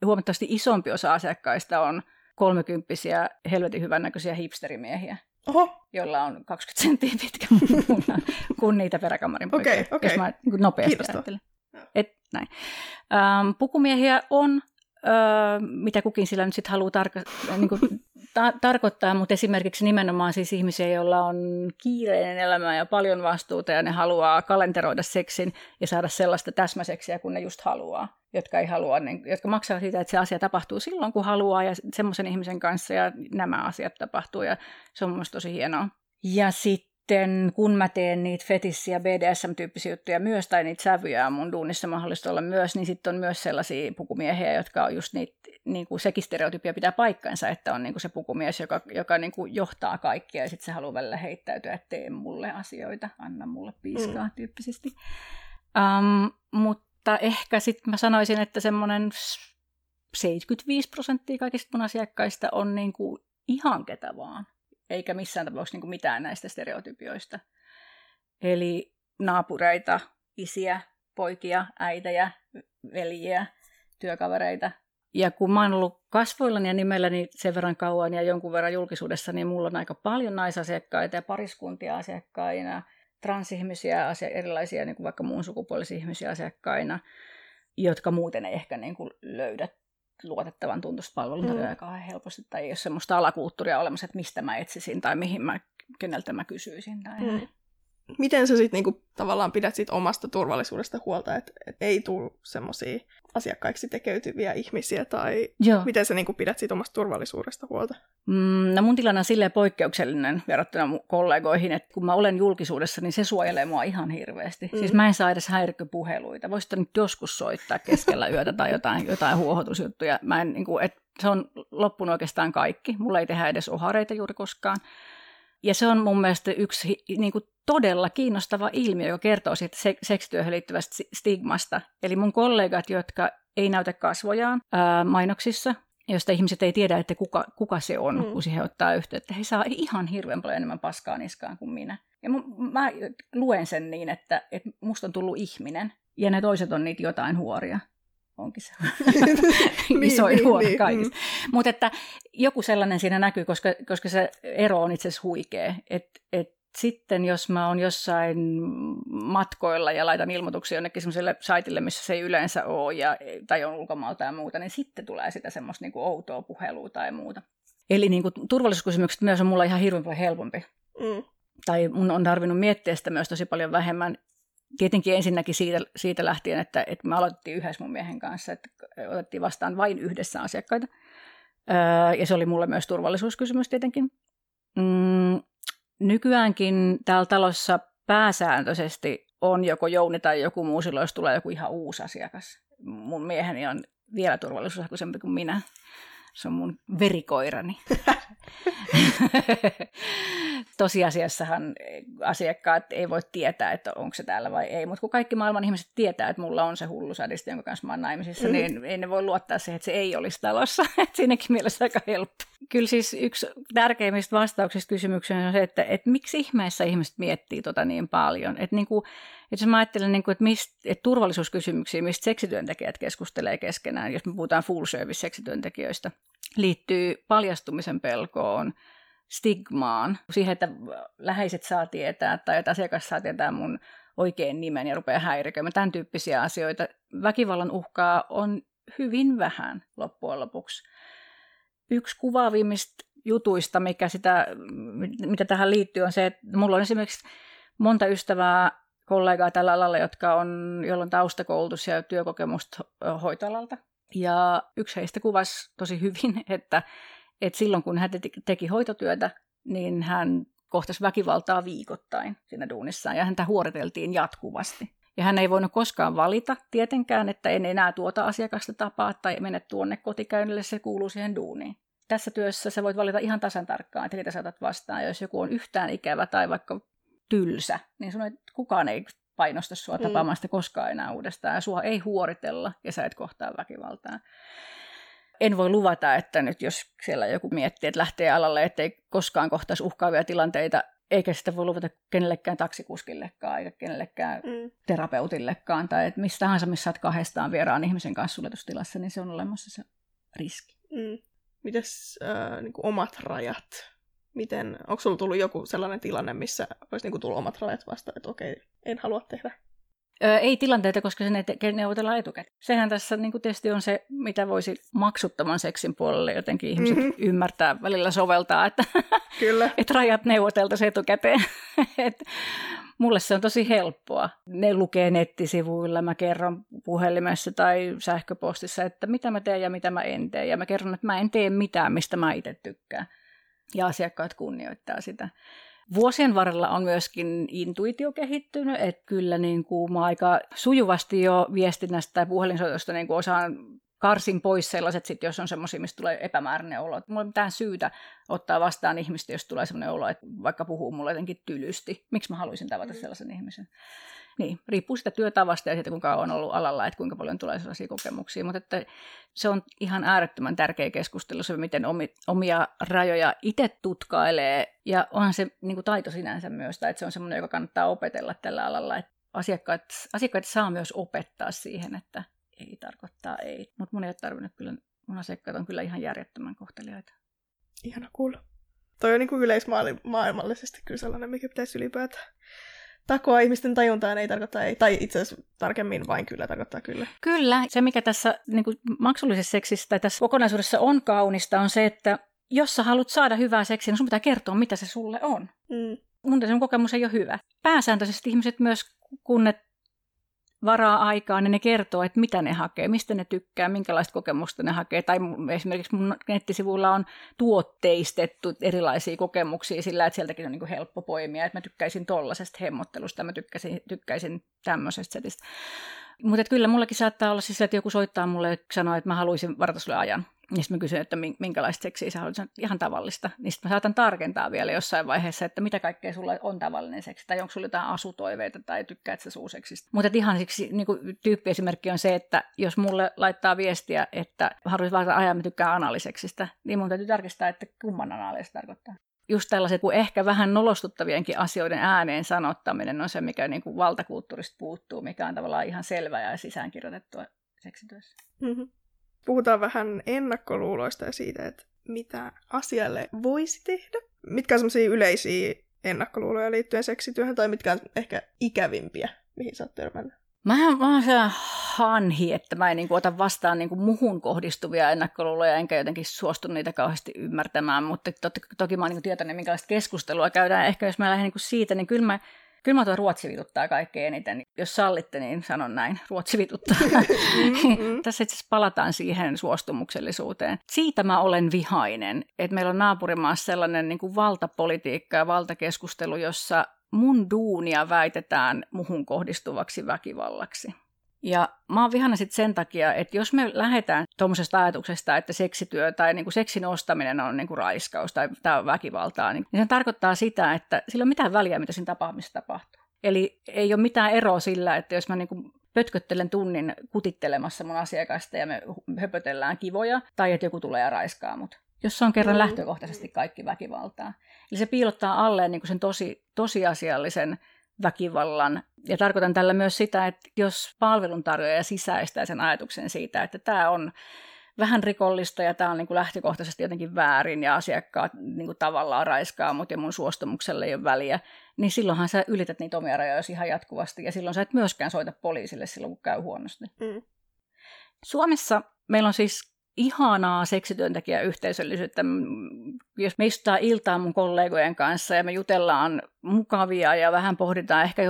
[SPEAKER 1] Huomattavasti isompi osa asiakkaista on kolmekymppisiä, helvetin hyvännäköisiä hipsterimiehiä,
[SPEAKER 2] Oho,
[SPEAKER 1] joilla on 20 senttiä pitkä munna, kuin niitä peräkammarin poikia,
[SPEAKER 2] Okei, okei.
[SPEAKER 1] jos mä niin nopeasti ajattelen. Et, näin. Ähm, pukumiehiä on, mitä kukin sillä nyt sitten haluaa tarka- niin kuin, ta- tarkoittaa, mutta esimerkiksi nimenomaan siis ihmisiä, joilla on kiireinen elämä ja paljon vastuuta ja ne haluaa kalenteroida seksin ja saada sellaista täsmäseksiä, kun ne just haluaa, jotka, ei halua, niin, jotka maksaa siitä, että se asia tapahtuu silloin, kun haluaa ja semmoisen ihmisen kanssa ja nämä asiat tapahtuu ja se on mun tosi hienoa. Ja sitten kun mä teen niitä fetissi- ja BDSM-tyyppisiä juttuja myös, tai niitä sävyjä on mun duunissa mahdollista olla myös, niin sitten on myös sellaisia pukumiehiä, jotka on just niitä, niin kuin sekin stereotypia pitää paikkansa, että on niin kuin se pukumies, joka, joka niin kuin johtaa kaikkia, ja sitten se haluaa välillä heittäytyä, että tee mulle asioita, anna mulle piiskaa mm. tyyppisesti. Um, mutta ehkä sitten mä sanoisin, että semmoinen 75 prosenttia kaikista mun asiakkaista on niin kuin ihan ketä vaan eikä missään tapauksessa niin mitään näistä stereotypioista. Eli naapureita, isiä, poikia, äitejä, veljiä, työkavereita. Ja kun mä oon ollut kasvoillani ja nimelläni sen verran kauan ja jonkun verran julkisuudessa, niin mulla on aika paljon naisasiakkaita ja pariskuntia asiakkaina, transihmisiä, erilaisia niin kuin vaikka muun sukupuolisia ihmisiä asiakkaina, jotka muuten ei ehkä niin kuin löydä luotettavan tuntuista palveluntarjoajaa mm. kauhean helposti, tai ei ole semmoista alakulttuuria olemassa, että mistä mä etsisin, tai mihin mä, keneltä mä kysyisin. Tai
[SPEAKER 2] Mm. Miten sä sitten niinku, tavallaan pidät siitä omasta turvallisuudesta huolta, että et ei tule semmoisia asiakkaiksi tekeytyviä ihmisiä, tai
[SPEAKER 1] Joo.
[SPEAKER 2] miten sä niinku, pidät siitä omasta turvallisuudesta huolta?
[SPEAKER 1] Mm, no mun tilanne on silleen poikkeuksellinen verrattuna mun kollegoihin, että kun mä olen julkisuudessa, niin se suojelee mua ihan hirveästi. Mm. Siis mä en saa edes häirikköpuheluita. Voisit nyt joskus soittaa keskellä yötä tai jotain, jotain huohotusjuttuja. Mä en, niin kuin, et, se on loppunut oikeastaan kaikki. Mulla ei tehdä edes ohareita juuri koskaan. Ja se on mun mielestä yksi niin kuin todella kiinnostava ilmiö, joka kertoo siitä se- seksityöhön liittyvästä sti- stigmasta. Eli mun kollegat, jotka ei näytä kasvojaan ää, mainoksissa, josta ihmiset ei tiedä, että kuka, kuka se on,
[SPEAKER 2] Mm.
[SPEAKER 1] mm. kun siihen ottaa yhteyttä. He saa ihan hirveän paljon enemmän paskaa niskaan kuin minä. Ja mu- mä luen sen niin, että, että musta on tullut ihminen, ja ne toiset on niitä jotain huoria. Onkin se isoin
[SPEAKER 2] niin,
[SPEAKER 1] huori
[SPEAKER 2] niin,
[SPEAKER 1] kaikista. Mutta että joku sellainen siinä näkyy, koska, koska se ero on itse asiassa huikea. Et, et sitten jos mä oon jossain matkoilla ja laitan ilmoituksia jonnekin sellaiselle saitille, missä se ei yleensä ole, ja, tai on ulkomaalta ja muuta, niin sitten tulee sitä semmoista niin kuin outoa puhelua tai muuta. Eli niin kuin turvallisuuskysymykset myös on mulla ihan hirveän paljon helpompi.
[SPEAKER 2] Mm.
[SPEAKER 1] Tai mun on tarvinnut miettiä sitä myös tosi paljon vähemmän. Tietenkin ensinnäkin siitä, siitä lähtien, että, että me aloitettiin yhdessä mun miehen kanssa, että otettiin vastaan vain yhdessä asiakkaita. Öö, ja se oli mulle myös turvallisuuskysymys tietenkin. Mm, nykyäänkin täällä talossa pääsääntöisesti on joko Jouni tai joku muu silloin, jos tulee joku ihan uusi asiakas. Mun mieheni on vielä turvallisuushakuisempi kuin minä. Se on mun verikoirani. tosiasiassahan asiakkaat ei voi tietää, että onko se täällä vai ei, mutta kun kaikki maailman ihmiset tietää, että mulla on se hullu sadisti, jonka kanssa mä oon naimisissa, mm. niin ei ne voi luottaa siihen, että se ei olisi talossa. Siinäkin mielessä aika helppo. Kyllä siis yksi tärkeimmistä vastauksista kysymykseen on se, että, että miksi ihmeessä ihmiset miettii tota niin paljon. Että, niin kuin, jos mä ajattelen, niin kuin, että, mistä, että turvallisuuskysymyksiä, mistä seksityöntekijät keskustelee keskenään, jos me puhutaan full service seksityöntekijöistä, liittyy paljastumisen pelkoon, stigmaan, siihen, että läheiset saa tietää tai että asiakas saa tietää mun oikein nimen ja rupeaa häiriköimään, tämän tyyppisiä asioita. Väkivallan uhkaa on hyvin vähän loppujen lopuksi. Yksi kuvaavimmista jutuista, mikä sitä, mitä tähän liittyy, on se, että mulla on esimerkiksi monta ystävää, kollegaa tällä alalla, jotka on, joilla on taustakoulutus ja työkokemusta hoitoalalta. Ja yksi heistä kuvasi tosi hyvin, että että silloin kun hän teki hoitotyötä, niin hän kohtasi väkivaltaa viikoittain siinä duunissaan ja häntä huoriteltiin jatkuvasti. Ja hän ei voinut koskaan valita tietenkään, että en enää tuota asiakasta tapaa tai mene tuonne kotikäynnille, se kuuluu siihen duuniin. Tässä työssä sä voit valita ihan tasan tarkkaan, että ketä saatat vastaan. Ja jos joku on yhtään ikävä tai vaikka tylsä, niin sun ei, kukaan ei painosta sua mm. tapaamaan sitä koskaan enää uudestaan. Ja sua ei huoritella ja sä et kohtaa väkivaltaa en voi luvata, että nyt jos siellä joku miettii, että lähtee alalle, ettei koskaan kohtaisi uhkaavia tilanteita, eikä sitä voi luvata kenellekään taksikuskillekaan, eikä kenellekään mm. terapeutillekaan, tai että mistä tahansa, missä olet kahdestaan vieraan ihmisen kanssa suljetustilassa, niin se on olemassa se riski.
[SPEAKER 2] Mm. Mites äh, niin omat rajat? Miten, onko sulla tullut joku sellainen tilanne, missä olisi niin tullut omat rajat vasta, että okei, en halua tehdä
[SPEAKER 1] Ö, ei tilanteita, koska sen ei neuvotella etukäteen. Sehän tässä niin kuin tietysti on se, mitä voisi maksuttoman seksin puolelle jotenkin ihmiset mm-hmm. ymmärtää, välillä soveltaa, että, Kyllä. että rajat neuvoteltaisiin etukäteen. Et mulle se on tosi helppoa. Ne lukee nettisivuilla, mä kerron puhelimessa tai sähköpostissa, että mitä mä teen ja mitä mä en tee. Ja mä kerron, että mä en tee mitään, mistä mä itse tykkään. Ja asiakkaat kunnioittaa sitä. Vuosien varrella on myöskin intuitio kehittynyt, että kyllä niin kuin mä aika sujuvasti jo viestinnästä tai puhelinsoitosta niin kuin osaan karsin pois sellaiset, sit, jos on semmoisia, mistä tulee epämääräinen olo. Mulla ei mitään syytä ottaa vastaan ihmistä, jos tulee semmoinen olo, että vaikka puhuu mulle jotenkin tylysti. Miksi mä haluaisin tavata mm. sellaisen ihmisen? Niin, riippuu sitä työtavasta ja siitä, kuinka on ollut alalla, että kuinka paljon tulee sellaisia kokemuksia. Mutta että se on ihan äärettömän tärkeä keskustelu, se miten omi, omia rajoja itse tutkailee. Ja onhan se niin kuin taito sinänsä myös, tai että se on semmoinen, joka kannattaa opetella tällä alalla. Että asiakkaat, asiakkaat saa myös opettaa siihen, että ei tarkoittaa ei. Mutta mun ei ole tarvinnut kyllä, mun asiakkaat on kyllä ihan järjettömän kohteliaita.
[SPEAKER 2] Ihana kuulla. Toi on niin kuin yleismaailmallisesti kyllä sellainen, mikä pitäisi ylipäätään takoa ihmisten tajuntaan ei tarkoita ei, tai itse asiassa tarkemmin vain kyllä tarkoittaa kyllä.
[SPEAKER 1] Kyllä, se mikä tässä niin kuin maksullisessa seksissä tai tässä kokonaisuudessa on kaunista on se, että jos sä haluat saada hyvää seksiä, niin sun pitää kertoa, mitä se sulle on. Mm. Mun kokemus ei ole hyvä. Pääsääntöisesti ihmiset myös, kun ne varaa aikaa, niin ne kertoo, että mitä ne hakee, mistä ne tykkää, minkälaista kokemusta ne hakee. Tai esimerkiksi mun nettisivuilla on tuotteistettu erilaisia kokemuksia sillä, että sieltäkin on niin kuin helppo poimia, että mä tykkäisin tollasesta hemmottelusta, mä tykkäisin, tykkäisin tämmöisestä setistä. Mutta kyllä mullakin saattaa olla siis, että joku soittaa mulle ja sanoo, että mä haluaisin varata sulle ajan. Ja sitten mä kysyn, että minkälaista seksiä sä haluat, ihan tavallista. Niin sitten mä saatan tarkentaa vielä jossain vaiheessa, että mitä kaikkea sulla on tavallinen seksi, tai onko sulla jotain asutoiveita, tai tykkäät sä suuseksista. Mutta ihan siksi niin tyyppiesimerkki on se, että jos mulle laittaa viestiä, että haluaisin vaan ajan, mä tykkään analiseksistä, niin mun täytyy tarkistaa, että kumman analista tarkoittaa. Just tällaiset, kun ehkä vähän nolostuttavienkin asioiden ääneen sanottaminen on se, mikä niin kuin valtakulttuurista puuttuu, mikä on tavallaan ihan selvä ja sisäänkirjoitettua seksityössä. Mm-hmm
[SPEAKER 2] puhutaan vähän ennakkoluuloista ja siitä, että mitä asialle voisi tehdä. Mitkä on sellaisia yleisiä ennakkoluuloja liittyen seksityöhön, tai mitkä on ehkä ikävimpiä, mihin sä oot törmännyt?
[SPEAKER 1] Mä, mä oon se hanhi, että mä en niin kuin, ota vastaan niin kuin, muhun kohdistuvia ennakkoluuloja, enkä jotenkin suostu niitä kauheasti ymmärtämään, mutta toki, toki mä oon niin tietoinen, minkälaista keskustelua käydään. Ehkä jos mä lähden niin kuin siitä, niin kyllä mä Kyllä mä tuo ruotsi vituttaa kaikkein eniten. Jos sallitte, niin sanon näin. Ruotsi vituttaa. Tässä itse asiassa palataan siihen suostumuksellisuuteen. Siitä mä olen vihainen, että meillä on naapurimaassa sellainen niin kuin valtapolitiikka ja valtakeskustelu, jossa mun duunia väitetään muhun kohdistuvaksi väkivallaksi. Ja mä oon vihana sitten sen takia, että jos me lähdetään tuommoisesta ajatuksesta, että seksityö tai niin kuin seksin ostaminen on niin kuin raiskaus tai tämä on väkivaltaa, niin se tarkoittaa sitä, että sillä on mitään väliä, mitä siinä tapaamissa tapahtuu. Eli ei ole mitään eroa sillä, että jos mä niin kuin pötköttelen tunnin kutittelemassa mun asiakasta ja me höpötellään kivoja, tai että joku tulee ja raiskaa mut. Jos se on kerran mm. lähtökohtaisesti kaikki väkivaltaa. Eli se piilottaa alleen niin kuin sen tosi, tosiasiallisen väkivallan. Ja tarkoitan tällä myös sitä, että jos palveluntarjoaja sisäistää sen ajatuksen siitä, että tämä on vähän rikollista ja tämä on niin kuin lähtökohtaisesti jotenkin väärin ja asiakkaat niin kuin tavallaan raiskaa mut ja mun suostumukselle ei ole väliä, niin silloinhan sä ylität niitä omia rajoja ihan jatkuvasti ja silloin sä et myöskään soita poliisille silloin, kun käy huonosti. Mm. Suomessa meillä on siis ihanaa seksityöntekijäyhteisöllisyyttä. Jos me istutaan iltaa mun kollegojen kanssa ja me jutellaan mukavia ja vähän pohditaan, ehkä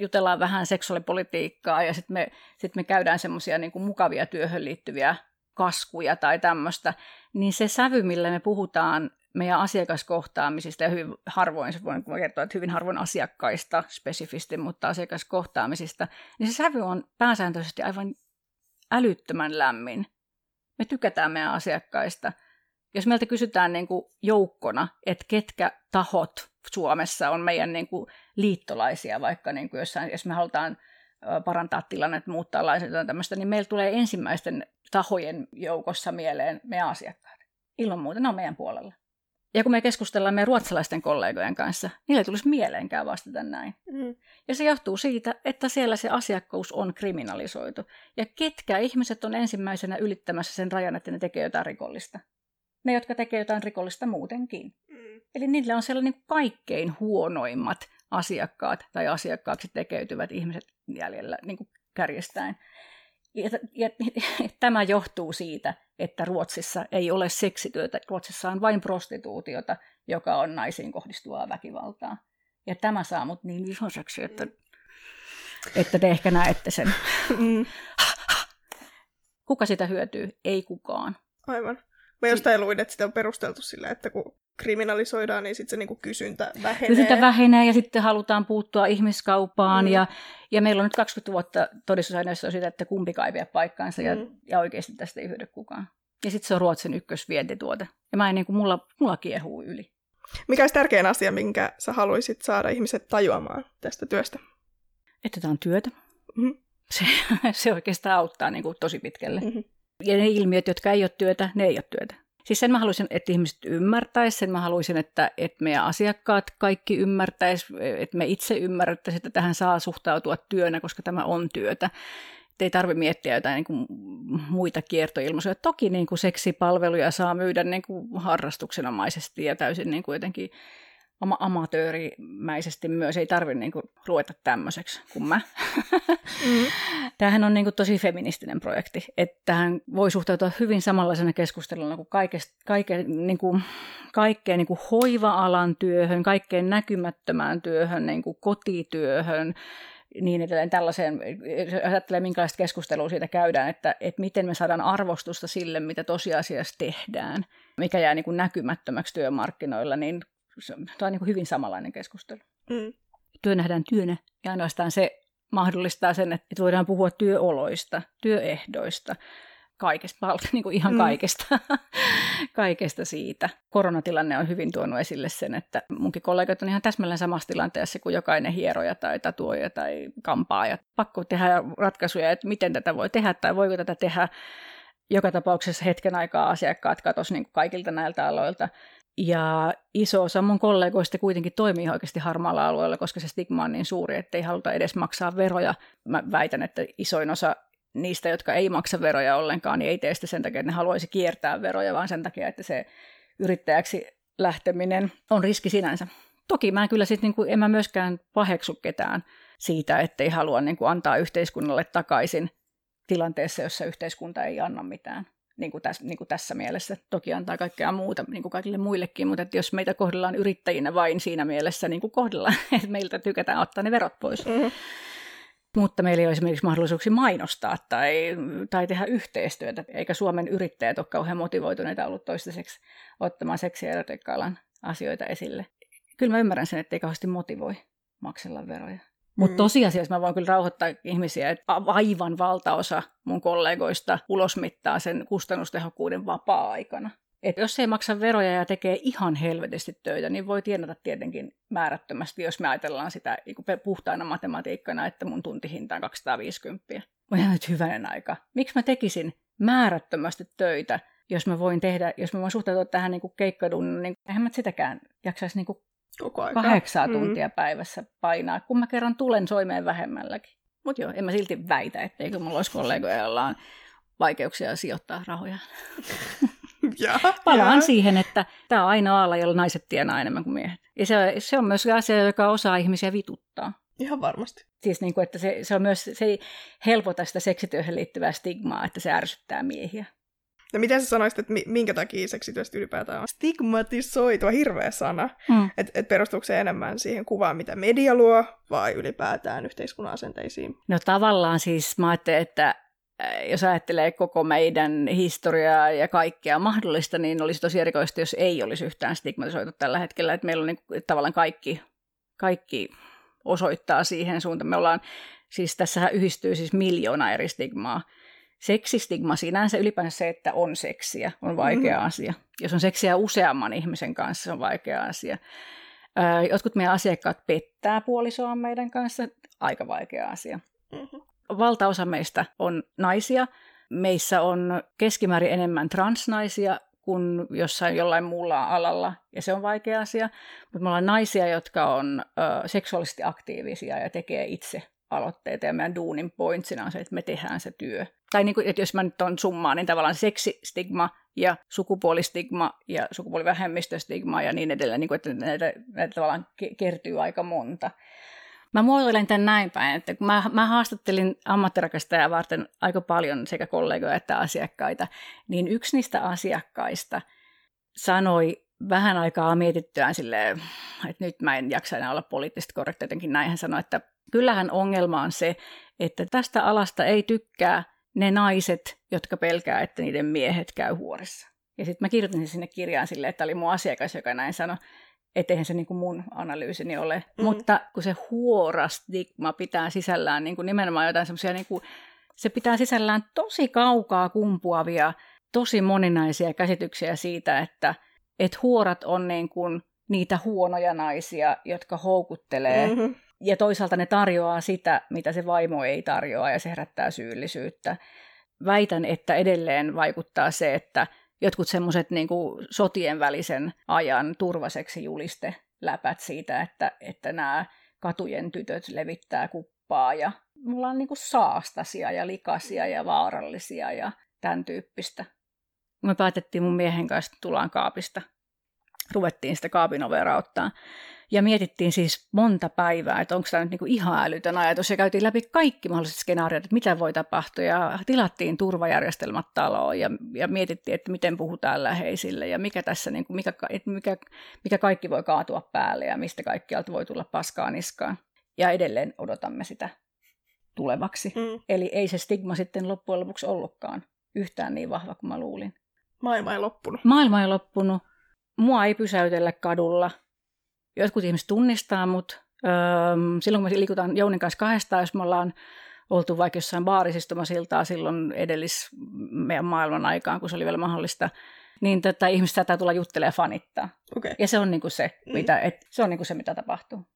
[SPEAKER 1] jutellaan vähän seksuaalipolitiikkaa ja sitten me, sit me käydään semmoisia niin mukavia työhön liittyviä kaskuja tai tämmöistä, niin se sävy, millä me puhutaan meidän asiakaskohtaamisista, ja hyvin harvoin, se voin kertoa, että hyvin harvoin asiakkaista spesifisti, mutta asiakaskohtaamisista, niin se sävy on pääsääntöisesti aivan älyttömän lämmin. Me tykätään meidän asiakkaista. Jos meiltä kysytään niin kuin joukkona, että ketkä tahot Suomessa on meidän niin kuin liittolaisia, vaikka niin kuin jossain, jos me halutaan parantaa tilannetta, muuttaa lainsäädäntöä tämmöistä, niin meillä tulee ensimmäisten tahojen joukossa mieleen meidän asiakkaat. Ilman muuta ne on meidän puolella. Ja kun me keskustellaan meidän ruotsalaisten kollegojen kanssa, niille tulisi mieleenkään vastata näin. Mm. Ja se johtuu siitä, että siellä se asiakkuus on kriminalisoitu. Ja ketkä ihmiset on ensimmäisenä ylittämässä sen rajan, että ne tekee jotain rikollista? Ne, jotka tekee jotain rikollista muutenkin. Mm. Eli niillä on sellainen kaikkein huonoimmat asiakkaat tai asiakkaaksi tekeytyvät ihmiset jäljellä niin kuin kärjestäen. Ja, ja, tämä johtuu siitä, että Ruotsissa ei ole seksityötä. Ruotsissa on vain prostituutiota, joka on naisiin kohdistuvaa väkivaltaa. Ja tämä saa mut niin vihoiseksi, että, että te ehkä näette sen. Mm. Kuka sitä hyötyy? Ei kukaan.
[SPEAKER 2] Aivan. Mä jostain luin, että sitä on perusteltu sillä, että kun kriminalisoidaan, niin sitten se niinku kysyntä vähenee.
[SPEAKER 1] Kysyntä vähenee ja sitten halutaan puuttua ihmiskaupaan. Mm. Ja, ja meillä on nyt 20 vuotta todistusaineistoa siitä, että kumpi ei vie paikkaansa mm. ja, ja oikeasti tästä ei hyödy kukaan. Ja sitten se on Ruotsin ykkösvientituote. Ja mä en, niin kuin, mulla, mulla kiehuu yli.
[SPEAKER 2] Mikä olisi tärkein asia, minkä sä haluaisit saada ihmiset tajuamaan tästä työstä?
[SPEAKER 1] Että tämä on työtä. Mm-hmm. Se, se oikeastaan auttaa niin kuin, tosi pitkälle. Mm-hmm. Ja ne ilmiöt, jotka ei ole työtä, ne ei ole työtä. Siis sen mä haluaisin, että ihmiset ymmärtäisivät, sen mä haluaisin, että, että meidän asiakkaat kaikki ymmärtäisivät, että me itse ymmärrettäisiin, että tähän saa suhtautua työnä, koska tämä on työtä. Että ei tarvitse miettiä jotain niin kuin muita kiertoilmaisuja. Toki niin kuin seksipalveluja saa myydä niin kuin harrastuksenomaisesti ja täysin niin kuin jotenkin ama- amatöörimäisesti myös, ei tarvitse niinku ruveta tämmöiseksi kuin mä. Mm. Tämähän on niinku tosi feministinen projekti, että tähän voi suhtautua hyvin samanlaisena keskusteluna kuin kaikest, kaike, niinku, kaikkeen niinku hoiva-alan työhön, kaikkeen näkymättömään työhön, niinku kotityöhön, niin edelleen tällaiseen, ajattelee minkälaista keskustelua siitä käydään, että, että miten me saadaan arvostusta sille, mitä tosiasiassa tehdään, mikä jää niin kuin näkymättömäksi työmarkkinoilla, niin Tämä on niin hyvin samanlainen keskustelu. Mm. Työ nähdään työnä ja ainoastaan se mahdollistaa sen, että voidaan puhua työoloista, työehdoista, kaikesta, niin kuin ihan mm. kaikesta, kaikesta siitä. Koronatilanne on hyvin tuonut esille sen, että munkin kollegat on ihan täsmälleen samassa tilanteessa kuin jokainen hieroja tai tatuoja tai kampaaja. Pakko tehdä ratkaisuja, että miten tätä voi tehdä tai voiko tätä tehdä. Joka tapauksessa hetken aikaa asiakkaat katosi niin kaikilta näiltä aloilta. Ja iso osa mun kollegoista kuitenkin toimii oikeasti harmaalla alueella, koska se stigma on niin suuri, että ei haluta edes maksaa veroja. Mä väitän, että isoin osa niistä, jotka ei maksa veroja ollenkaan, niin ei tee sitä sen takia, että ne haluaisi kiertää veroja, vaan sen takia, että se yrittäjäksi lähteminen on riski sinänsä. Toki mä kyllä sitten, niin en mä myöskään paheksu ketään siitä, että ei halua niin kuin antaa yhteiskunnalle takaisin tilanteessa, jossa yhteiskunta ei anna mitään niin kuin tässä, niin kuin tässä mielessä. Toki antaa kaikkea muuta niin kuin kaikille muillekin, mutta että jos meitä kohdellaan yrittäjinä vain siinä mielessä, niin kuin kohdellaan, että meiltä tykätään ottaa ne verot pois. Mm-hmm. Mutta meillä ei ole esimerkiksi mahdollisuuksia mainostaa tai, tai tehdä yhteistyötä, eikä Suomen yrittäjät ole kauhean motivoituneita ollut toistaiseksi ottamaan seksi- ja asioita esille. Kyllä mä ymmärrän sen, että ei kauheasti motivoi maksella veroja. Mutta mm. tosiasiassa mä voin kyllä rauhoittaa ihmisiä, että aivan valtaosa mun kollegoista ulosmittaa sen kustannustehokkuuden vapaa-aikana. Et jos ei maksa veroja ja tekee ihan helvetisti töitä, niin voi tienata tietenkin määrättömästi, jos me ajatellaan sitä niin puhtaana matematiikkana, että mun tuntihinta on 250. Voi nyt hyvänen aika. Miksi mä tekisin määrättömästi töitä, jos mä voin tehdä, jos mä voin suhtautua tähän niin keikkadunnan, niin eihän mä sitäkään jaksaisi niin
[SPEAKER 2] Koko aika.
[SPEAKER 1] kahdeksaa mm. tuntia päivässä painaa, kun mä kerran tulen soimeen vähemmälläkin. Mutta joo, en mä silti väitä, etteikö mulla olisi kollegoja, joilla on vaikeuksia sijoittaa rahoja.
[SPEAKER 2] ja,
[SPEAKER 1] Palaan
[SPEAKER 2] ja.
[SPEAKER 1] siihen, että tämä on aina ala, jolla naiset tienaa enemmän kuin miehet. Ja se, se on myös asia, joka osaa ihmisiä vituttaa.
[SPEAKER 2] Ihan varmasti.
[SPEAKER 1] Siis niin kuin, että se, se, on myös, se ei helpota sitä seksityöhön liittyvää stigmaa, että se ärsyttää miehiä.
[SPEAKER 2] No miten sä sanoisit, että minkä takia seksityöstä ylipäätään on stigmatisoitua hirveä sana?
[SPEAKER 1] Mm.
[SPEAKER 2] Että et perustuuko se enemmän siihen kuvaan, mitä media luo, vai ylipäätään yhteiskunnan asenteisiin?
[SPEAKER 1] No tavallaan siis mä ajattelen, että äh, jos ajattelee koko meidän historiaa ja kaikkea mahdollista, niin olisi tosi erikoista, jos ei olisi yhtään stigmatisoitu tällä hetkellä. Että meillä on niin, että tavallaan kaikki, kaikki osoittaa siihen suuntaan. Me ollaan, siis tässä yhdistyy siis miljoona eri stigmaa. Seksistigma sinänsä ylipäänsä se, että on seksiä, on vaikea mm. asia. Jos on seksiä useamman ihmisen kanssa, se on vaikea asia. Jotkut meidän asiakkaat pettää puolisoa meidän kanssa, aika vaikea asia.
[SPEAKER 2] Mm-hmm.
[SPEAKER 1] Valtaosa meistä on naisia. Meissä on keskimäärin enemmän transnaisia kuin jossain jollain muulla alalla, ja se on vaikea asia. Mutta me ollaan naisia, jotka on ö, seksuaalisesti aktiivisia ja tekee itse aloitteita, ja meidän duunin pointsina on se, että me tehdään se työ. Tai niin kuin, että jos mä nyt on summaa, niin tavallaan seksistigma ja sukupuolistigma ja sukupuolivähemmistöstigma ja niin edelleen, niin kuin, että näitä, näitä tavallaan kertyy aika monta. Mä muotoilen tämän näin päin, että kun mä, mä haastattelin ammattirakastajaa varten aika paljon sekä kollegoja että asiakkaita, niin yksi niistä asiakkaista sanoi vähän aikaa mietittyään silleen, että nyt mä en jaksa enää olla poliittisesti korrekti, jotenkin näin hän sanoi, että kyllähän ongelma on se, että tästä alasta ei tykkää ne naiset, jotka pelkää, että niiden miehet käy huorissa. Ja sitten mä kirjoitin sinne kirjaan silleen, että oli mun asiakas, joka näin sanoi, etteihän se niin kuin mun analyysini ole. Mm-hmm. Mutta kun se huorastigma pitää sisällään niin kuin nimenomaan jotain semmoisia, niin kuin, se pitää sisällään tosi kaukaa kumpuavia, tosi moninaisia käsityksiä siitä, että et huorat on niin kuin niitä huonoja naisia, jotka houkuttelee mm-hmm ja toisaalta ne tarjoaa sitä, mitä se vaimo ei tarjoa, ja se herättää syyllisyyttä. Väitän, että edelleen vaikuttaa se, että jotkut semmoiset niin sotien välisen ajan turvaseksi juliste läpät siitä, että, että nämä katujen tytöt levittää kuppaa ja mulla on niin kuin saastasia ja likaisia ja vaarallisia ja tämän tyyppistä. Me päätettiin mun miehen kanssa, että tullaan kaapista. Ruvettiin sitä kaapin ovea rauttaa. Ja mietittiin siis monta päivää, että onko tämä nyt niinku ihan älytön ajatus. Ja käytiin läpi kaikki mahdolliset skenaariot, että mitä voi tapahtua. Ja tilattiin turvajärjestelmät taloon ja, ja mietittiin, että miten puhutaan läheisille ja mikä tässä, niinku, mikä, mikä, mikä kaikki voi kaatua päälle ja mistä kaikkialta voi tulla paskaa niskaan. Ja edelleen odotamme sitä tulevaksi. Mm. Eli ei se stigma sitten loppujen lopuksi ollutkaan yhtään niin vahva kuin mä luulin.
[SPEAKER 2] Maailma ei loppunut.
[SPEAKER 1] Maailma ei loppunut. Mua ei pysäytellä kadulla jotkut ihmiset tunnistaa mut. Öö, silloin kun me liikutaan Jounin kanssa kahdestaan, jos me ollaan oltu vaikka jossain baarisistumasiltaa silloin edellis meidän maailman aikaan, kun se oli vielä mahdollista, niin tätä ihmistä saattaa tulla juttelemaan ja fanittaa.
[SPEAKER 2] Okay.
[SPEAKER 1] Ja se on niinku se, mm. mitä, et, se on niinku se, mitä tapahtuu.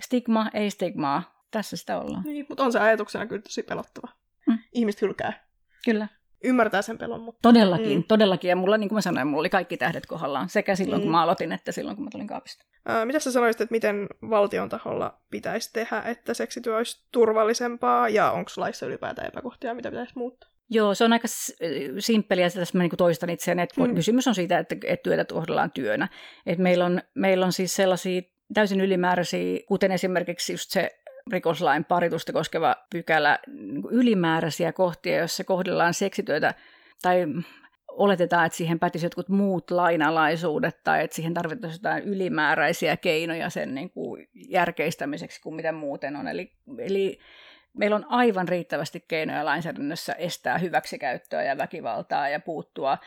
[SPEAKER 1] Stigma, ei stigmaa. Tässä sitä ollaan.
[SPEAKER 2] Niin, mutta on se ajatuksena kyllä tosi pelottava. Mm. Ihmiset hylkää.
[SPEAKER 1] Kyllä
[SPEAKER 2] ymmärtää sen pelon. Mutta...
[SPEAKER 1] Todellakin, mm. todellakin. Ja mulla, niin kuin mä sanoin, mulla oli kaikki tähdet kohdallaan, sekä silloin, mm. kun mä aloitin, että silloin, kun mä tulin kaapista.
[SPEAKER 2] Ää, mitä sä sanoisit, että miten valtion taholla pitäisi tehdä, että seksityö olisi turvallisempaa, ja onko laissa ylipäätään epäkohtia, mitä pitäisi muuttaa?
[SPEAKER 1] Joo, se on aika simppeliä, että tässä mä niin toistan itseäni, että mm. kysymys on siitä, että, että työtä kohdellaan työnä. Et meillä, on, meillä on siis sellaisia täysin ylimääräisiä, kuten esimerkiksi just se rikoslain paritusta koskeva pykälä niin ylimääräisiä kohtia, joissa kohdellaan seksityötä tai oletetaan, että siihen pätisi jotkut muut lainalaisuudet tai että siihen tarvittaisiin jotain ylimääräisiä keinoja sen niin kuin järkeistämiseksi kuin mitä muuten on. Eli, eli meillä on aivan riittävästi keinoja lainsäädännössä estää hyväksikäyttöä ja väkivaltaa ja puuttua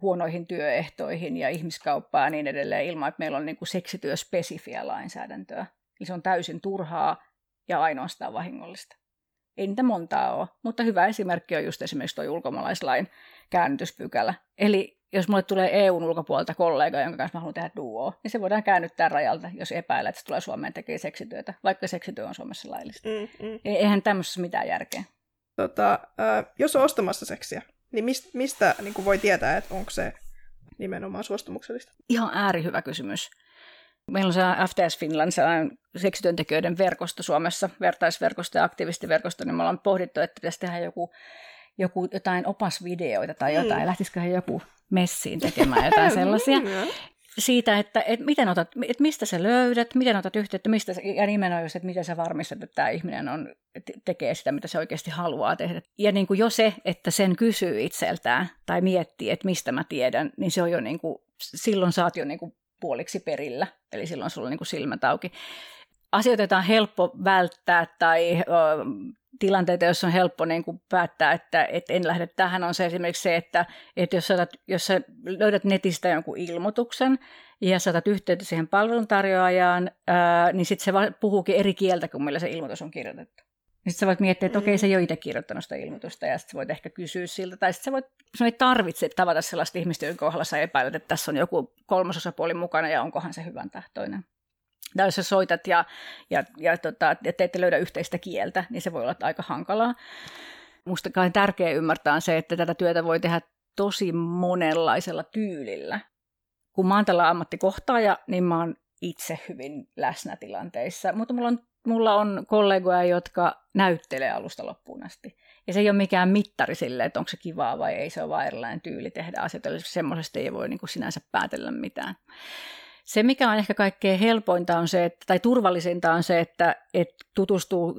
[SPEAKER 1] huonoihin työehtoihin ja ihmiskauppaan ja niin edelleen ilman, että meillä on niin kuin seksityöspesifiä lainsäädäntöä. Eli se on täysin turhaa ja ainoastaan vahingollista. Ei niitä montaa ole, mutta hyvä esimerkki on just esimerkiksi tuo ulkomaalaislain käännytyspykälä. Eli jos mulle tulee EUn ulkopuolelta kollega, jonka kanssa mä haluan tehdä duo, niin se voidaan käännyttää rajalta, jos epäilee, että se tulee Suomeen tekee seksityötä, vaikka seksityö on Suomessa laillista. Mm, mm. Eihän tämmöisessä mitään järkeä.
[SPEAKER 2] Tota, äh, jos on ostamassa seksiä, niin mistä, mistä niin voi tietää, että onko se nimenomaan suostumuksellista?
[SPEAKER 1] Ihan äärihyvä kysymys. Meillä on se FTS Finland, sellainen seksityöntekijöiden verkosto Suomessa, vertaisverkosto ja aktivistiverkosto, niin me ollaan pohdittu, että pitäisi tehdä joku, joku jotain opasvideoita tai jotain, mm. lähtisiköhän joku messiin tekemään jotain sellaisia. siitä, että, että, miten otat, että mistä sä löydät, miten otat yhteyttä, mistä, ja nimenomaan just, että miten sä varmistat, että tämä ihminen on, tekee sitä, mitä se oikeasti haluaa tehdä. Ja niin kuin jo se, että sen kysyy itseltään tai miettii, että mistä mä tiedän, niin se on jo niin kuin, silloin saat jo niin kuin puoliksi perillä, eli silloin sulla on niin silmät auki. Asioita, joita on helppo välttää tai ö, tilanteita, joissa on helppo niin kuin päättää, että, että en lähde tähän, on se esimerkiksi se, että, että jos, sä, jos sä löydät netistä jonkun ilmoituksen ja saatat yhteyttä siihen palveluntarjoajaan, ää, niin sitten se puhuukin eri kieltä kuin millä se ilmoitus on kirjoitettu. Sitten sä voit miettiä, että okei, se ei ole itse kirjoittanut sitä ilmoitusta, ja sitten voit ehkä kysyä siltä, tai sitten sä voit, sun ei tarvitse tavata sellaista ihmistä, jonka kohdalla sä epäilet, että tässä on joku kolmasosapuoli mukana, ja onkohan se hyvän tahtoinen. Tai jos sä soitat ja, ja, ja, tota, ja te ette löydä yhteistä kieltä, niin se voi olla aika hankalaa. Musta kai tärkeää ymmärtää se, että tätä työtä voi tehdä tosi monenlaisella tyylillä. Kun mä oon tällä ammattikohtaaja, niin mä oon itse hyvin läsnä tilanteissa, mutta mulla on, mulla on kollegoja, jotka näyttelee alusta loppuun asti. Ja se ei ole mikään mittari sille, että onko se kivaa vai ei, se on vain erilainen tyyli tehdä asioita. Eli semmoisesta ei voi niin kuin sinänsä päätellä mitään. Se, mikä on ehkä kaikkein helpointa on se, että, tai turvallisinta on se, että, että tutustuu,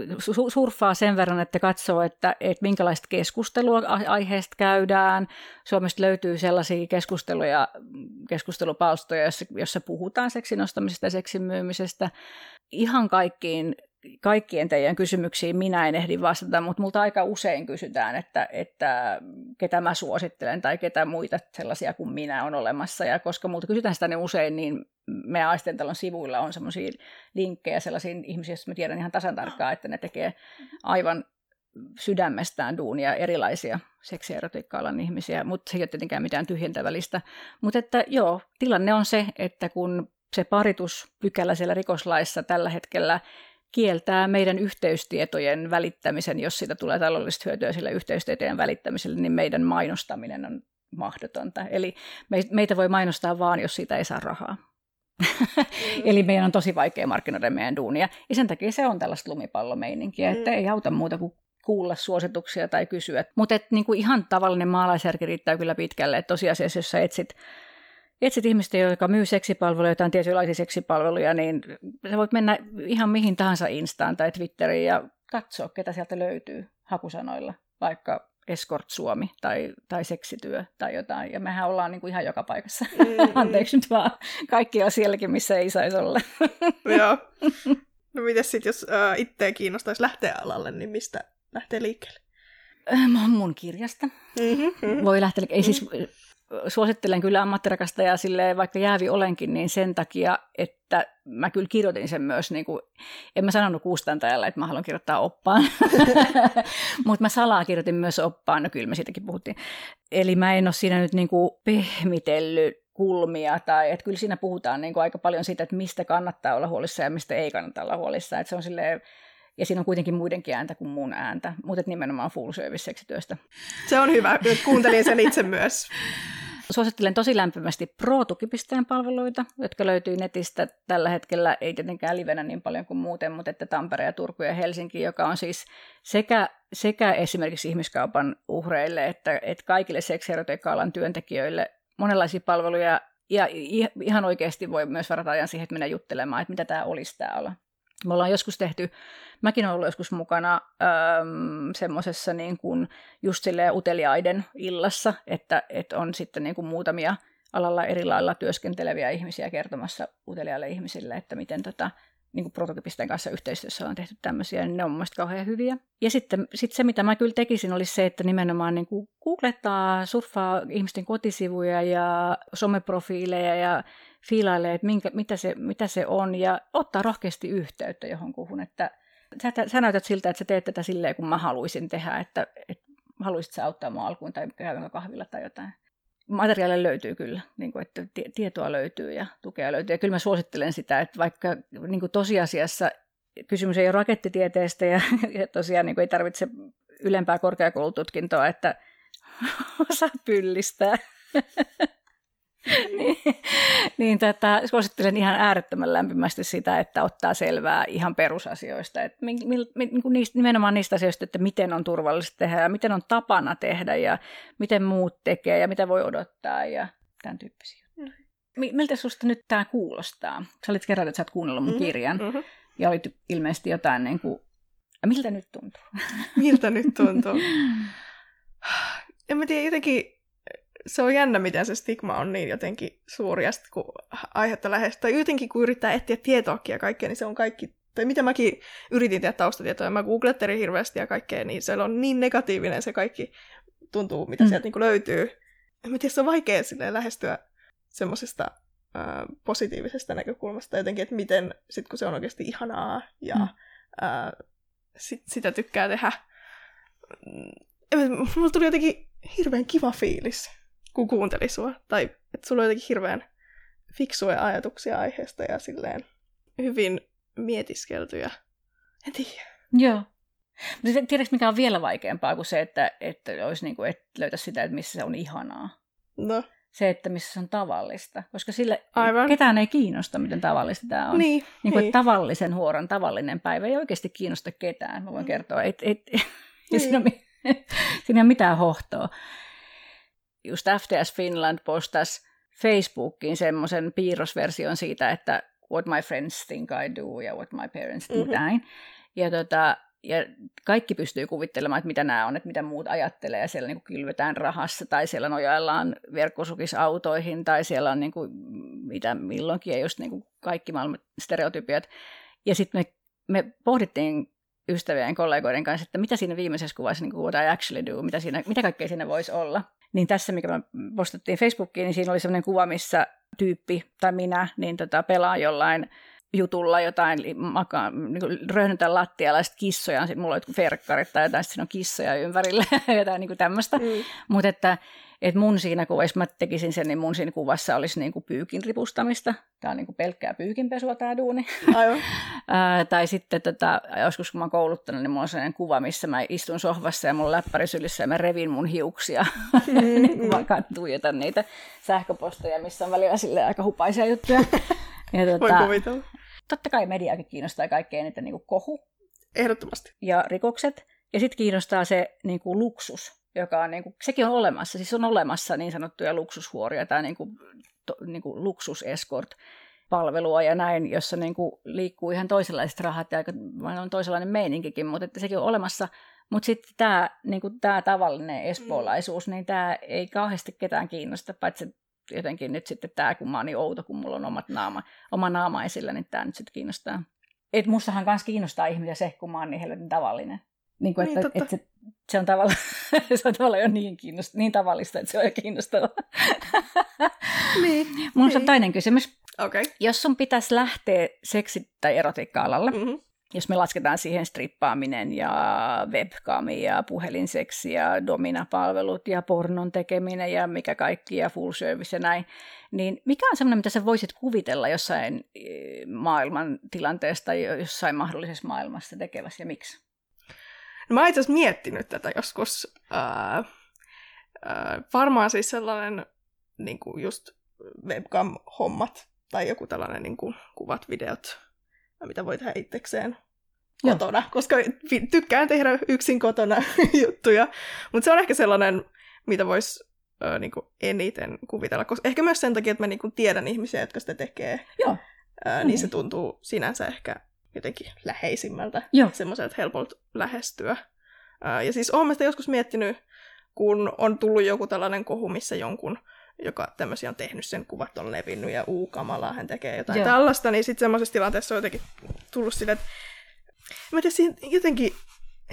[SPEAKER 1] surffaa sen verran, että katsoo, että, että minkälaista keskustelua aiheesta käydään. Suomesta löytyy sellaisia keskusteluja, keskustelupalstoja, joissa, joissa puhutaan seksin ostamisesta ja seksin myymisestä. Ihan kaikkiin kaikkien teidän kysymyksiin minä en ehdi vastata, mutta multa aika usein kysytään, että, että ketä mä suosittelen tai ketä muita sellaisia kuin minä on olemassa. Ja koska multa kysytään sitä niin usein, niin me Aistentalon sivuilla on semmoisia linkkejä sellaisiin ihmisiin, joista mä tiedän ihan tasan tarkkaan, että ne tekee aivan sydämestään duunia erilaisia seksierotiikka-alan ihmisiä, mutta se ei ole tietenkään mitään tyhjentävälistä. Mutta että joo, tilanne on se, että kun se parituspykälä siellä rikoslaissa tällä hetkellä kieltää meidän yhteystietojen välittämisen, jos siitä tulee taloudellista hyötyä sille yhteystietojen välittämiselle, niin meidän mainostaminen on mahdotonta. Eli meitä voi mainostaa vaan, jos siitä ei saa rahaa. Mm. Eli meidän on tosi vaikea markkinoida meidän duunia. Ja sen takia se on tällaista lumipallomeininkiä, mm. että ei auta muuta kuin kuulla suosituksia tai kysyä. Mutta niin ihan tavallinen maalaisjärki riittää kyllä pitkälle. Et tosiasiassa, jos sä etsit etsit ihmistä, joka myy seksipalveluja, jotain tietynlaisia seksipalveluja, niin sä voit mennä ihan mihin tahansa Instaan tai Twitteriin ja katsoa, ketä sieltä löytyy hakusanoilla, vaikka Escort Suomi tai, tai seksityö tai jotain. Ja mehän ollaan niin kuin ihan joka paikassa. Mm-hmm. Anteeksi nyt vaan. Kaikki on sielläkin, missä ei saisi olla.
[SPEAKER 2] Joo. No miten sitten, jos äh, itseä kiinnostaisi lähteä alalle, niin mistä lähtee liikkeelle?
[SPEAKER 1] Mun kirjasta. Mm-hmm, mm-hmm. Voi lähteä, ei siis suosittelen kyllä ammattirakastajaa sille, vaikka jäävi olenkin, niin sen takia, että mä kyllä kirjoitin sen myös, niin kuin, en mä sanonut kustantajalle, että mä haluan kirjoittaa oppaan, mutta mä salaa kirjoitin myös oppaan, no kyllä me siitäkin puhuttiin. Eli mä en ole siinä nyt niin kuin pehmitellyt kulmia, tai että kyllä siinä puhutaan niin kuin aika paljon siitä, että mistä kannattaa olla huolissa ja mistä ei kannata olla huolissa, että se on silleen, ja siinä on kuitenkin muidenkin ääntä kuin mun ääntä, mutta nimenomaan full service seksityöstä.
[SPEAKER 2] Se on hyvä, kuuntelin sen itse myös.
[SPEAKER 1] Suosittelen tosi lämpimästi Pro-tukipisteen palveluita, jotka löytyy netistä tällä hetkellä, ei tietenkään livenä niin paljon kuin muuten, mutta että Tampere ja Turku ja Helsinki, joka on siis sekä, sekä esimerkiksi ihmiskaupan uhreille että, että kaikille seksierotiikka-alan työntekijöille monenlaisia palveluja, ja ihan oikeasti voi myös varata ajan siihen, että mennä juttelemaan, että mitä tämä olisi täällä. Me ollaan joskus tehty, mäkin olen ollut joskus mukana semmoisessa niin kuin just uteliaiden illassa, että, että on sitten niin kuin muutamia alalla eri lailla työskenteleviä ihmisiä kertomassa uteliaille ihmisille, että miten tota, niin kuin prototypisten kanssa yhteistyössä on tehty tämmöisiä, niin ne on mun kauhean hyviä. Ja sitten sit se, mitä mä kyllä tekisin, olisi se, että nimenomaan niin kuin googlettaa, surffaa ihmisten kotisivuja ja someprofiileja ja fiilailee, että minkä, mitä, se, mitä se on ja ottaa rohkeasti yhteyttä johonkuhun, että Sä, sä näytät siltä, että sä teet tätä silleen, kun mä haluaisin tehdä, että, että haluaisit sä auttaa mua alkuun tai käydä kahvilla tai jotain. Materiaalia löytyy kyllä, niin kuin, että tietoa löytyy ja tukea löytyy. Ja kyllä mä suosittelen sitä, että vaikka niin kuin tosiasiassa kysymys ei ole rakettitieteestä ja, ja tosiaan niin kuin ei tarvitse ylempää korkeakoulututkintoa, että osaa pyllistää. niin, niin tätä, suosittelen ihan äärettömän lämpimästi sitä, että ottaa selvää ihan perusasioista, että mi, mi, mi, niin kuin niistä, nimenomaan niistä asioista, että miten on turvallista tehdä ja miten on tapana tehdä ja miten muut tekee ja mitä voi odottaa ja tämän tyyppisiä. Mm. Miltä susta nyt tämä kuulostaa? Sä olit kerran, että sä oot kuunnellut mun mm-hmm, kirjan mm-hmm. ja olit ilmeisesti jotain niin kuin, miltä nyt tuntuu?
[SPEAKER 2] miltä nyt tuntuu? en mä tiedä, jotenkin se on jännä, miten se stigma on niin jotenkin suuri, ja sitten kun aihetta lähestyy, tai jotenkin kun yrittää etsiä tietoakin ja kaikkea, niin se on kaikki, tai mitä mäkin yritin tehdä taustatietoja, mä googlettelin hirveästi ja kaikkea, niin se on niin negatiivinen se kaikki tuntuu, mitä mm. sieltä niin löytyy. Mä tiedä, se on vaikea silleen lähestyä semmoisesta positiivisesta näkökulmasta jotenkin, että miten, sit kun se on oikeasti ihanaa ja mm. äh, sit, sitä tykkää tehdä. Mulla tuli jotenkin hirveän kiva fiilis kun kuunteli sua. Tai että sulla on jotenkin hirveän fiksuja ajatuksia aiheesta ja silleen hyvin mietiskeltyjä. En tiedä.
[SPEAKER 1] Joo. Mutta tiedätkö, mikä on vielä vaikeampaa kuin se, että, että, olisi niin kuin, että löytä sitä, että missä se on ihanaa?
[SPEAKER 2] No.
[SPEAKER 1] Se, että missä se on tavallista. Koska sille Aivan. ketään ei kiinnosta, miten tavallista tämä on.
[SPEAKER 2] Niin,
[SPEAKER 1] niin kuin, niin. tavallisen huoron tavallinen päivä ei oikeasti kiinnosta ketään. Mä voin mm. kertoa. Et, et, et, niin. siinä, on, siinä ei ole mitään hohtoa just FTS Finland postasi Facebookiin semmoisen piirrosversion siitä, että what my friends think I do ja what my parents think mm-hmm. näin. Ja, tota, ja kaikki pystyy kuvittelemaan, että mitä nämä on, että mitä muut ajattelee, ja siellä niin kuin kylvetään rahassa, tai siellä nojaillaan verkkosukisautoihin, tai siellä on niin kuin, mitä milloinkin, ja just niin kuin kaikki maailman stereotypiat. Ja sitten me, me pohdittiin ystävien kollegoiden kanssa, että mitä siinä viimeisessä kuvassa, niin kuin what I actually do, mitä, siinä, mitä kaikkea siinä voisi olla. Niin tässä, mikä me postattiin Facebookiin, niin siinä oli sellainen kuva, missä tyyppi tai minä niin tota, pelaa jollain jutulla jotain, makaa, niin röhnytään lattialla ja sitten kissoja mulla on verkkarit tai jotain, siinä on kissoja ympärillä ja jotain niin tämmöistä. Mm. Mutta että et mun siinä kuvassa, mä tekisin sen, niin mun siinä kuvassa olisi niin kuin pyykin ripustamista. Tämä on niin kuin pelkkää pyykinpesua tämä duuni.
[SPEAKER 2] Aivan.
[SPEAKER 1] tai sitten tota, joskus kun mä oon kouluttanut, niin mulla on sellainen kuva, missä mä istun sohvassa ja on läppäri sylissä ja mä revin mun hiuksia. Mm, niin mm. vaan tuijotan niitä sähköposteja, missä on välillä sille aika hupaisia juttuja.
[SPEAKER 2] ja, tota, Voin kuvitella.
[SPEAKER 1] Totta kai mediakin kiinnostaa kaikkein eniten niin kuin kohu.
[SPEAKER 2] Ehdottomasti.
[SPEAKER 1] Ja rikokset. Ja sitten kiinnostaa se niin kuin luksus joka on, niin kuin, sekin on olemassa. Siis on olemassa niin sanottuja luksushuoria tai niin kuin, to, niin kuin luksuseskort palvelua ja näin, jossa niin kuin liikkuu ihan toisenlaiset rahat ja aika on toisenlainen meininkikin, mutta että sekin on olemassa. Mutta sitten tämä niin kuin tämä tavallinen espoolaisuus, niin tämä ei kauheasti ketään kiinnosta, paitsi jotenkin nyt sitten tämä, kun mä oon niin outo, kun mulla on omat naama, oma naama esillä, niin tämä nyt sitten kiinnostaa. Et mustahan kanssa kiinnostaa ihmisiä se, kun mä oon niin helvetin tavallinen. Niin kuin, niin, että, että se, se, on tavallaan, se on tavallaan jo niin, kiinnost, niin tavallista, että se on jo kiinnostavaa.
[SPEAKER 2] niin,
[SPEAKER 1] Mun niin. on toinen kysymys.
[SPEAKER 2] Okay.
[SPEAKER 1] Jos sun pitäisi lähteä seksi- tai erotiikka-alalle, mm-hmm. jos me lasketaan siihen strippaaminen ja webcami ja puhelinseksi ja dominapalvelut ja pornon tekeminen ja mikä kaikki ja full service ja näin, niin mikä on semmoinen, mitä sä voisit kuvitella jossain eh, maailman tilanteesta tai jossain mahdollisessa maailmassa tekevässä ja miksi?
[SPEAKER 2] No, mä oon itse asiassa miettinyt tätä joskus. Ää, ää, varmaan siis sellainen niin kuin just webcam-hommat tai joku tällainen niin kuin, kuvat, videot, mitä voi tehdä itsekseen kotona, Joo. koska tykkään tehdä yksin kotona juttuja. Mutta se on ehkä sellainen, mitä voisi niin eniten kuvitella. Koska ehkä myös sen takia, että mä niin kuin, tiedän ihmisiä, jotka sitä tekee.
[SPEAKER 1] Joo.
[SPEAKER 2] Ää, niin mm. se tuntuu sinänsä ehkä jotenkin läheisimmältä, semmoiselta helpolta lähestyä. ja siis olen sitä joskus miettinyt, kun on tullut joku tällainen kohu, missä jonkun, joka tämmöisiä on tehnyt, sen kuvat on levinnyt ja uu kamalaa, hän tekee jotain Joo. tällaista, niin sitten semmoisessa tilanteessa on jotenkin tullut sille, että mä tiedän, siinä jotenkin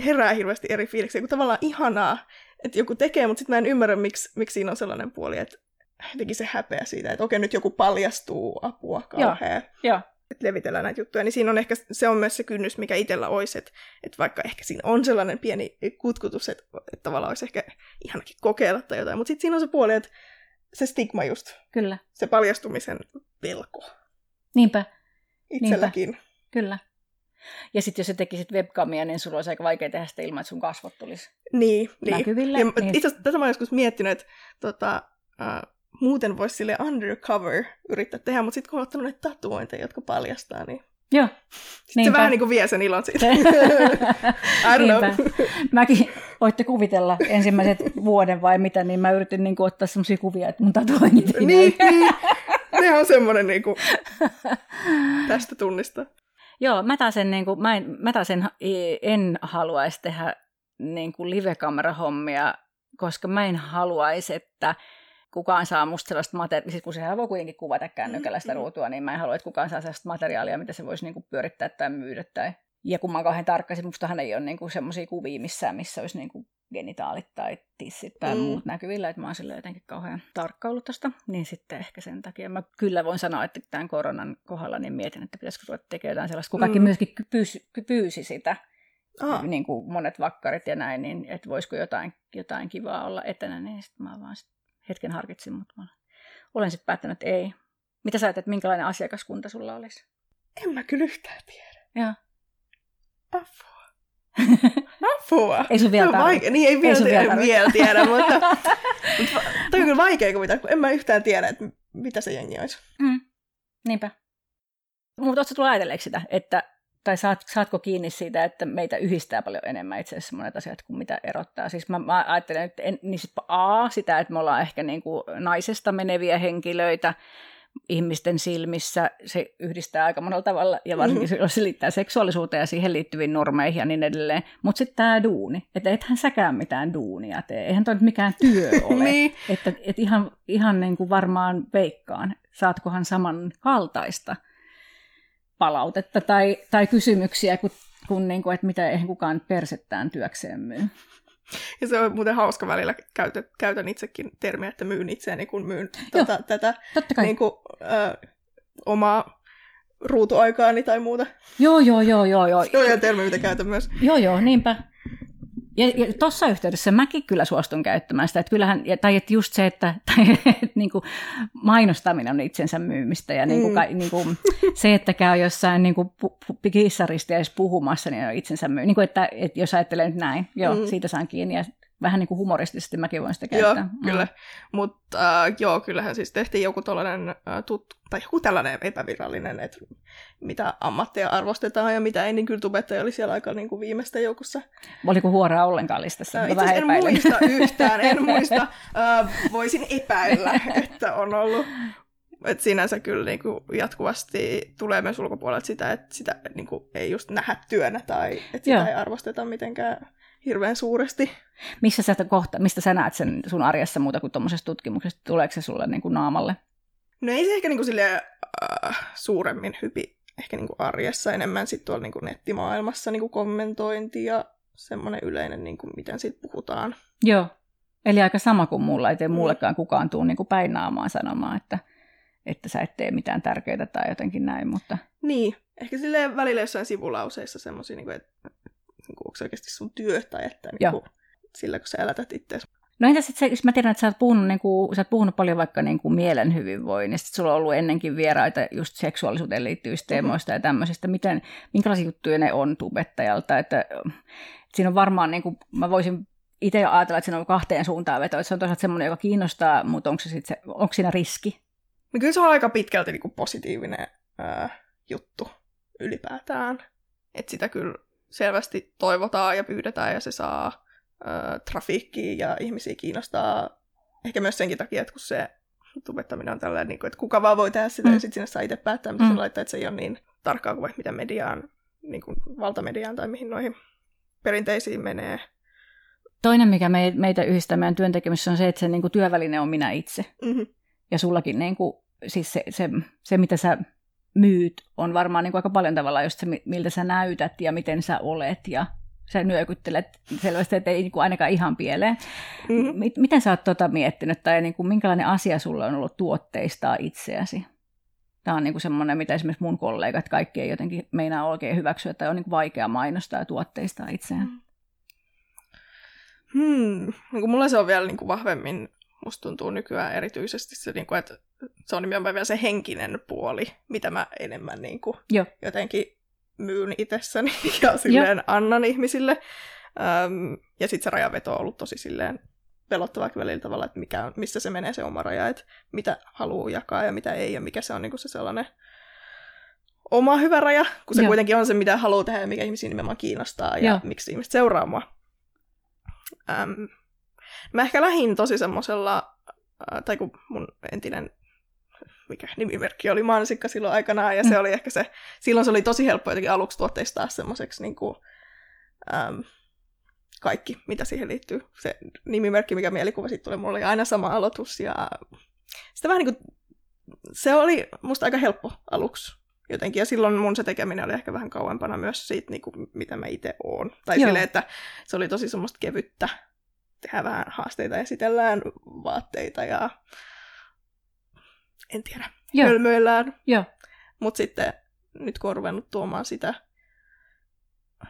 [SPEAKER 2] herää hirveästi eri fiiliksiä, kun tavallaan ihanaa, että joku tekee, mutta sitten mä en ymmärrä, miksi, miksi siinä on sellainen puoli, että jotenkin se häpeä siitä, että okei, nyt joku paljastuu, apua, kauhea.
[SPEAKER 1] Joo. Joo.
[SPEAKER 2] Että levitellään näitä juttuja, niin siinä on ehkä, se on myös se kynnys, mikä itsellä olisi, että, että vaikka ehkä siinä on sellainen pieni kutkutus, että, että tavallaan olisi ehkä ihanakin kokeilla tai jotain, mutta sitten siinä on se puoli, että se stigma just.
[SPEAKER 1] Kyllä.
[SPEAKER 2] Se paljastumisen pelko.
[SPEAKER 1] Niinpä.
[SPEAKER 2] Itselläkin. Niinpä.
[SPEAKER 1] Kyllä. Ja sitten jos sä tekisit webcamia, niin sulla olisi aika vaikea tehdä sitä ilman, että sun kasvot tulisi
[SPEAKER 2] niin, niin.
[SPEAKER 1] näkyville.
[SPEAKER 2] Ja
[SPEAKER 1] niin.
[SPEAKER 2] Itse asiassa tätä mä joskus miettinyt, että tota, uh, muuten voisi sille undercover yrittää tehdä, mutta sitten kun on ottanut näitä tatuointeja, jotka paljastaa, niin
[SPEAKER 1] Joo.
[SPEAKER 2] Sitten se vähän niin kuin vie sen ilon siitä.
[SPEAKER 1] Mäkin, voitte kuvitella ensimmäiset vuoden vai mitä, niin mä yritin niin kuin ottaa semmoisia kuvia, että mun tatuoinnit
[SPEAKER 2] niin, niin. Ne on semmoinen niin kuin, tästä tunnista.
[SPEAKER 1] Joo, mä taas en, niin kuin, mä en, mä taas en, en haluaisi tehdä niin kuin live-kamerahommia, koska mä en haluaisi, että kukaan saa musta sellaista materiaalia, siis kun sehän voi kuitenkin kuvata kännykällä sitä mm, mm. ruutua, niin mä en halua, että kukaan saa sellaista materiaalia, mitä se voisi niinku pyörittää tai myydä. Tai... Ja kun mä oon kauhean tarkka, siis mustahan ei ole niinku semmoisia kuvia missään, missä olisi niinku genitaalit tai tissit tai mm. muut näkyvillä, että mä oon sille jotenkin kauhean tarkka ollut tosta, niin sitten ehkä sen takia mä kyllä voin sanoa, että tämän koronan kohdalla niin mietin, että pitäisikö ruveta tekemään jotain sellaista, kun kaikki mm. myöskin pyysi, pyysi sitä, Aha. niin kuin monet vakkarit ja näin, niin että voisiko jotain, jotain kivaa olla etänä, niin sitten mä vaan sit hetken harkitsin, mutta mä olen sitten päättänyt, että ei. Mitä sä että minkälainen asiakaskunta sulla olisi?
[SPEAKER 2] En mä kyllä yhtään tiedä.
[SPEAKER 1] Joo.
[SPEAKER 2] Apua. Apua.
[SPEAKER 1] ei sun vielä
[SPEAKER 2] vaike- Niin, ei vielä, ei tiedä, vielä, vielä tiedä, mutta, mutta toi on kyllä vaikea kuvita, kun en mä yhtään tiedä, että mitä se jengi olisi.
[SPEAKER 1] Mm. Niinpä. Mutta ootko tullut ajatelleeksi sitä, että tai saat, saatko kiinni siitä, että meitä yhdistää paljon enemmän itse asiassa monet asiat kuin mitä erottaa. Siis mä, mä ajattelen, että en, niin sit A, sitä, että me ollaan ehkä niin kuin naisesta meneviä henkilöitä ihmisten silmissä, se yhdistää aika monella tavalla, ja varsinkin mm-hmm. se liittää seksuaalisuuteen ja siihen liittyviin normeihin ja niin edelleen. Mutta sitten tämä duuni, että ethän säkään mitään duunia tee, eihän toi nyt mikään työ ole. niin. Että et ihan, ihan niin kuin varmaan veikkaan, saatkohan samankaltaista palautetta tai, tai kysymyksiä, kun, kun niin kuin, että mitä eihän kukaan persettään työkseen myy.
[SPEAKER 2] Ja se on muuten hauska välillä, käytän, käytän itsekin termiä, että myyn itseäni, kun myyn tuota, tätä niin kuin, ö, omaa ruutuaikaani tai muuta.
[SPEAKER 1] Joo, joo, joo, joo. joo.
[SPEAKER 2] Se on ihan termi, mitä käytän myös.
[SPEAKER 1] Joo, joo, niinpä. Ja, ja tuossa yhteydessä mäkin kyllä suostun käyttämään sitä, että kyllähän, tai että just se, että tai, että niin kuin mainostaminen on itsensä myymistä, ja niin kuin, mm. niin kuin, se, että käy jossain niin kuin, kissaristi edes puhumassa, niin on itsensä myy. Niin kuin, että, että jos ajattelee nyt näin, joo, mm. siitä saan kiinni, ja vähän niin kuin humoristisesti mäkin voin sitä käyttää.
[SPEAKER 2] Joo, mm. kyllä. Mutta äh, joo, kyllähän siis tehtiin joku tällainen, äh, tut, tai joku tällainen epävirallinen, että mitä ammatteja arvostetaan ja mitä ei, niin kyllä tubettaja oli siellä aika niin kuin viimeistä joukossa.
[SPEAKER 1] Oliko huoraa ollenkaan listassa?
[SPEAKER 2] Äh, itse en muista yhtään, en muista. Äh, voisin epäillä, että on ollut. Et sinänsä kyllä niin kuin jatkuvasti tulee myös ulkopuolelta sitä, että sitä niin kuin ei just nähdä työnä tai että sitä Joo. ei arvosteta mitenkään hirveän suuresti.
[SPEAKER 1] Missä sä kohta, mistä sä näet sen sun arjessa muuta kuin tuommoisesta tutkimuksesta? Tuleeko se sulle niin kuin naamalle?
[SPEAKER 2] No ei se ehkä niin kuin sille, äh, suuremmin hypi ehkä niin kuin arjessa, enemmän sitten tuolla niin kuin nettimaailmassa niin kuin kommentointi ja semmoinen yleinen, niin kuin miten siitä puhutaan.
[SPEAKER 1] Joo, eli aika sama kuin mulla, ei mullekaan kukaan tuu niin kuin päin naamaan sanomaan, että, että sä et tee mitään tärkeää tai jotenkin näin, mutta...
[SPEAKER 2] Niin, ehkä silleen välillä jossain sivulauseissa semmoisia, niin että niin kuin, onko se oikeasti sun työ tai että niin kuin, sillä kun sä elätät itseäsi.
[SPEAKER 1] No entäs sitten jos mä tiedän, että sä oot puhunut, niin kuin, sä oot puhunut paljon vaikka niin kuin mielen hyvinvoinnista, sulla on ollut ennenkin vieraita just seksuaalisuuteen liittyvistä mm-hmm. teemoista ja tämmöisistä, miten, minkälaisia juttuja ne on tubettajalta, että, että siinä on varmaan, niin kuin, mä voisin itse ajatella, että siinä on kahteen suuntaan veto, että se on toisaalta semmoinen, joka kiinnostaa, mutta onko, se sit se, onko siinä riski?
[SPEAKER 2] No kyllä se on aika pitkälti niin kuin positiivinen ää, juttu ylipäätään. Että sitä kyllä selvästi toivotaan ja pyydetään ja se saa äh, trafiikkiin ja ihmisiä kiinnostaa ehkä myös senkin takia, että kun se tubettaminen on tällainen, niin kuin, että kuka vaan voi tehdä sitä mm. ja sitten sinne saa itse päättää, mitä mm. laittaa, että se ei ole niin tarkkaa kuin mitä mediaan, niin kuin valtamediaan tai mihin noihin perinteisiin menee.
[SPEAKER 1] Toinen, mikä meitä yhdistää meidän työntekemisessä on se, että se niin kuin työväline on minä itse. Mm-hmm. Ja sullakin niin kuin, siis se, se, se, mitä sä myyt, on varmaan niin kuin aika paljon tavallaan just se, miltä sä näytät ja miten sä olet ja sä nyökyttelet selvästi, että ei niin kuin ainakaan ihan pieleen. Mm-hmm. Miten sä oot tota miettinyt tai niin kuin minkälainen asia sulla on ollut tuotteistaa itseäsi? Tämä on niin kuin semmoinen, mitä esimerkiksi mun kollegat kaikki ei jotenkin meinaa oikein hyväksyä, että on niin kuin vaikea mainostaa ja tuotteistaa itseään. Mm.
[SPEAKER 2] Hmm. Niin kuin mulla se on vielä niin kuin vahvemmin, musta tuntuu nykyään erityisesti se, niin kuin, että se on nimenomaan vielä se henkinen puoli, mitä mä enemmän niin kuin
[SPEAKER 1] Joo.
[SPEAKER 2] jotenkin myyn itsessäni ja silleen Joo. annan ihmisille. Öm, ja sitten se rajaveto on ollut tosi silleen pelottavaa välillä tavalla, että mikä on, missä se menee se oma raja, että mitä haluaa jakaa ja mitä ei, ja mikä se on niin kuin se sellainen oma hyvä raja, kun se Joo. kuitenkin on se, mitä haluaa tehdä ja mikä ihmisiä nimenomaan kiinnostaa ja Joo. miksi ihmiset seuraa mua. Ähm, mä ehkä lähin tosi semmoisella, äh, tai kun mun entinen mikä nimimerkki oli Mansikka silloin aikanaan, ja mm. se oli ehkä se, silloin se oli tosi helppo jotenkin aluksi tuotteistaa semmoiseksi niin kuin, ähm, kaikki, mitä siihen liittyy. Se nimimerkki, mikä mielikuva sitten tuli, mulla oli aina sama aloitus, ja sitä vähän niin kuin, se oli musta aika helppo aluksi jotenkin, ja silloin mun se tekeminen oli ehkä vähän kauempana myös siitä, niin kuin, mitä mä itse oon. Tai silleen, että se oli tosi semmoista kevyttä, tehdään vähän haasteita, esitellään vaatteita ja en tiedä, Joo. hölmöillään. Mutta sitten nyt kun on ruvennut tuomaan sitä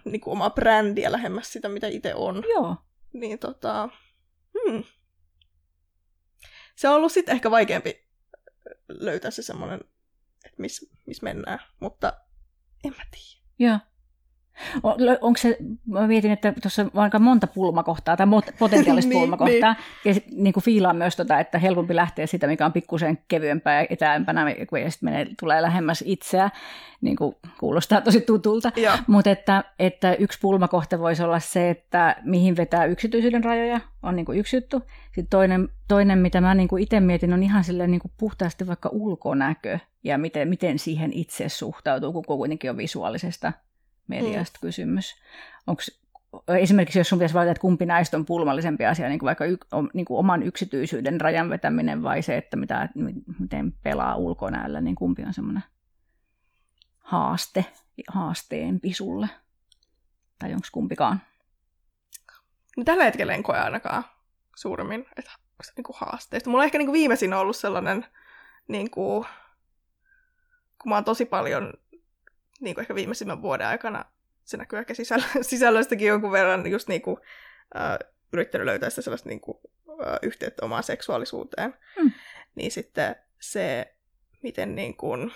[SPEAKER 2] niin kuin omaa brändiä lähemmäs sitä, mitä itse on,
[SPEAKER 1] Joo.
[SPEAKER 2] niin tota, hmm. se on ollut sitten ehkä vaikeampi löytää se semmoinen, että missä mis mennään, mutta en mä tiedä.
[SPEAKER 1] Joo. Onko se, mä mietin, että tuossa on aika monta pulmakohtaa tai potentiaalista niin, pulmakohtaa, niin. ja niin kuin fiilaan myös tota, että helpompi lähteä sitä, mikä on pikkusen kevyempää ja etäämpänä, ja sitten menee, tulee lähemmäs itseä, niin kuin kuulostaa tosi tutulta. Mutta että, että yksi pulmakohta voisi olla se, että mihin vetää yksityisyyden rajoja, on niin kuin yksi juttu. Sitten toinen, toinen mitä mä niin kuin itse mietin, on ihan silleen niin kuin puhtaasti vaikka ulkonäkö, ja miten, miten siihen itse suhtautuu, kun kuitenkin on visuaalisesta mediasta mm. kysymys. Onko esimerkiksi jos sun pitäisi valita, että kumpi näistä on pulmallisempi asia, niin kuin vaikka y, niin kuin oman yksityisyyden rajan vetäminen vai se, että mitä, miten pelaa ulkonäöllä, niin kumpi on semmoinen haaste, haasteempi sulle? Tai onko kumpikaan?
[SPEAKER 2] Tällä hetkellä en koe ainakaan suuremmin, että se niin kuin haasteista. Mulla on ehkä niin kuin viimeisin ollut sellainen, niin kuin, kun mä oon tosi paljon niin kuin ehkä viimeisimmän vuoden aikana, se näkyy ehkä sisällä, sisällöstäkin jonkun verran, just niin kuin, äh, yrittänyt löytää sitä sellaista niin kuin, äh, yhteyttä omaan seksuaalisuuteen. Mm. Niin sitten se, miten niin kuin,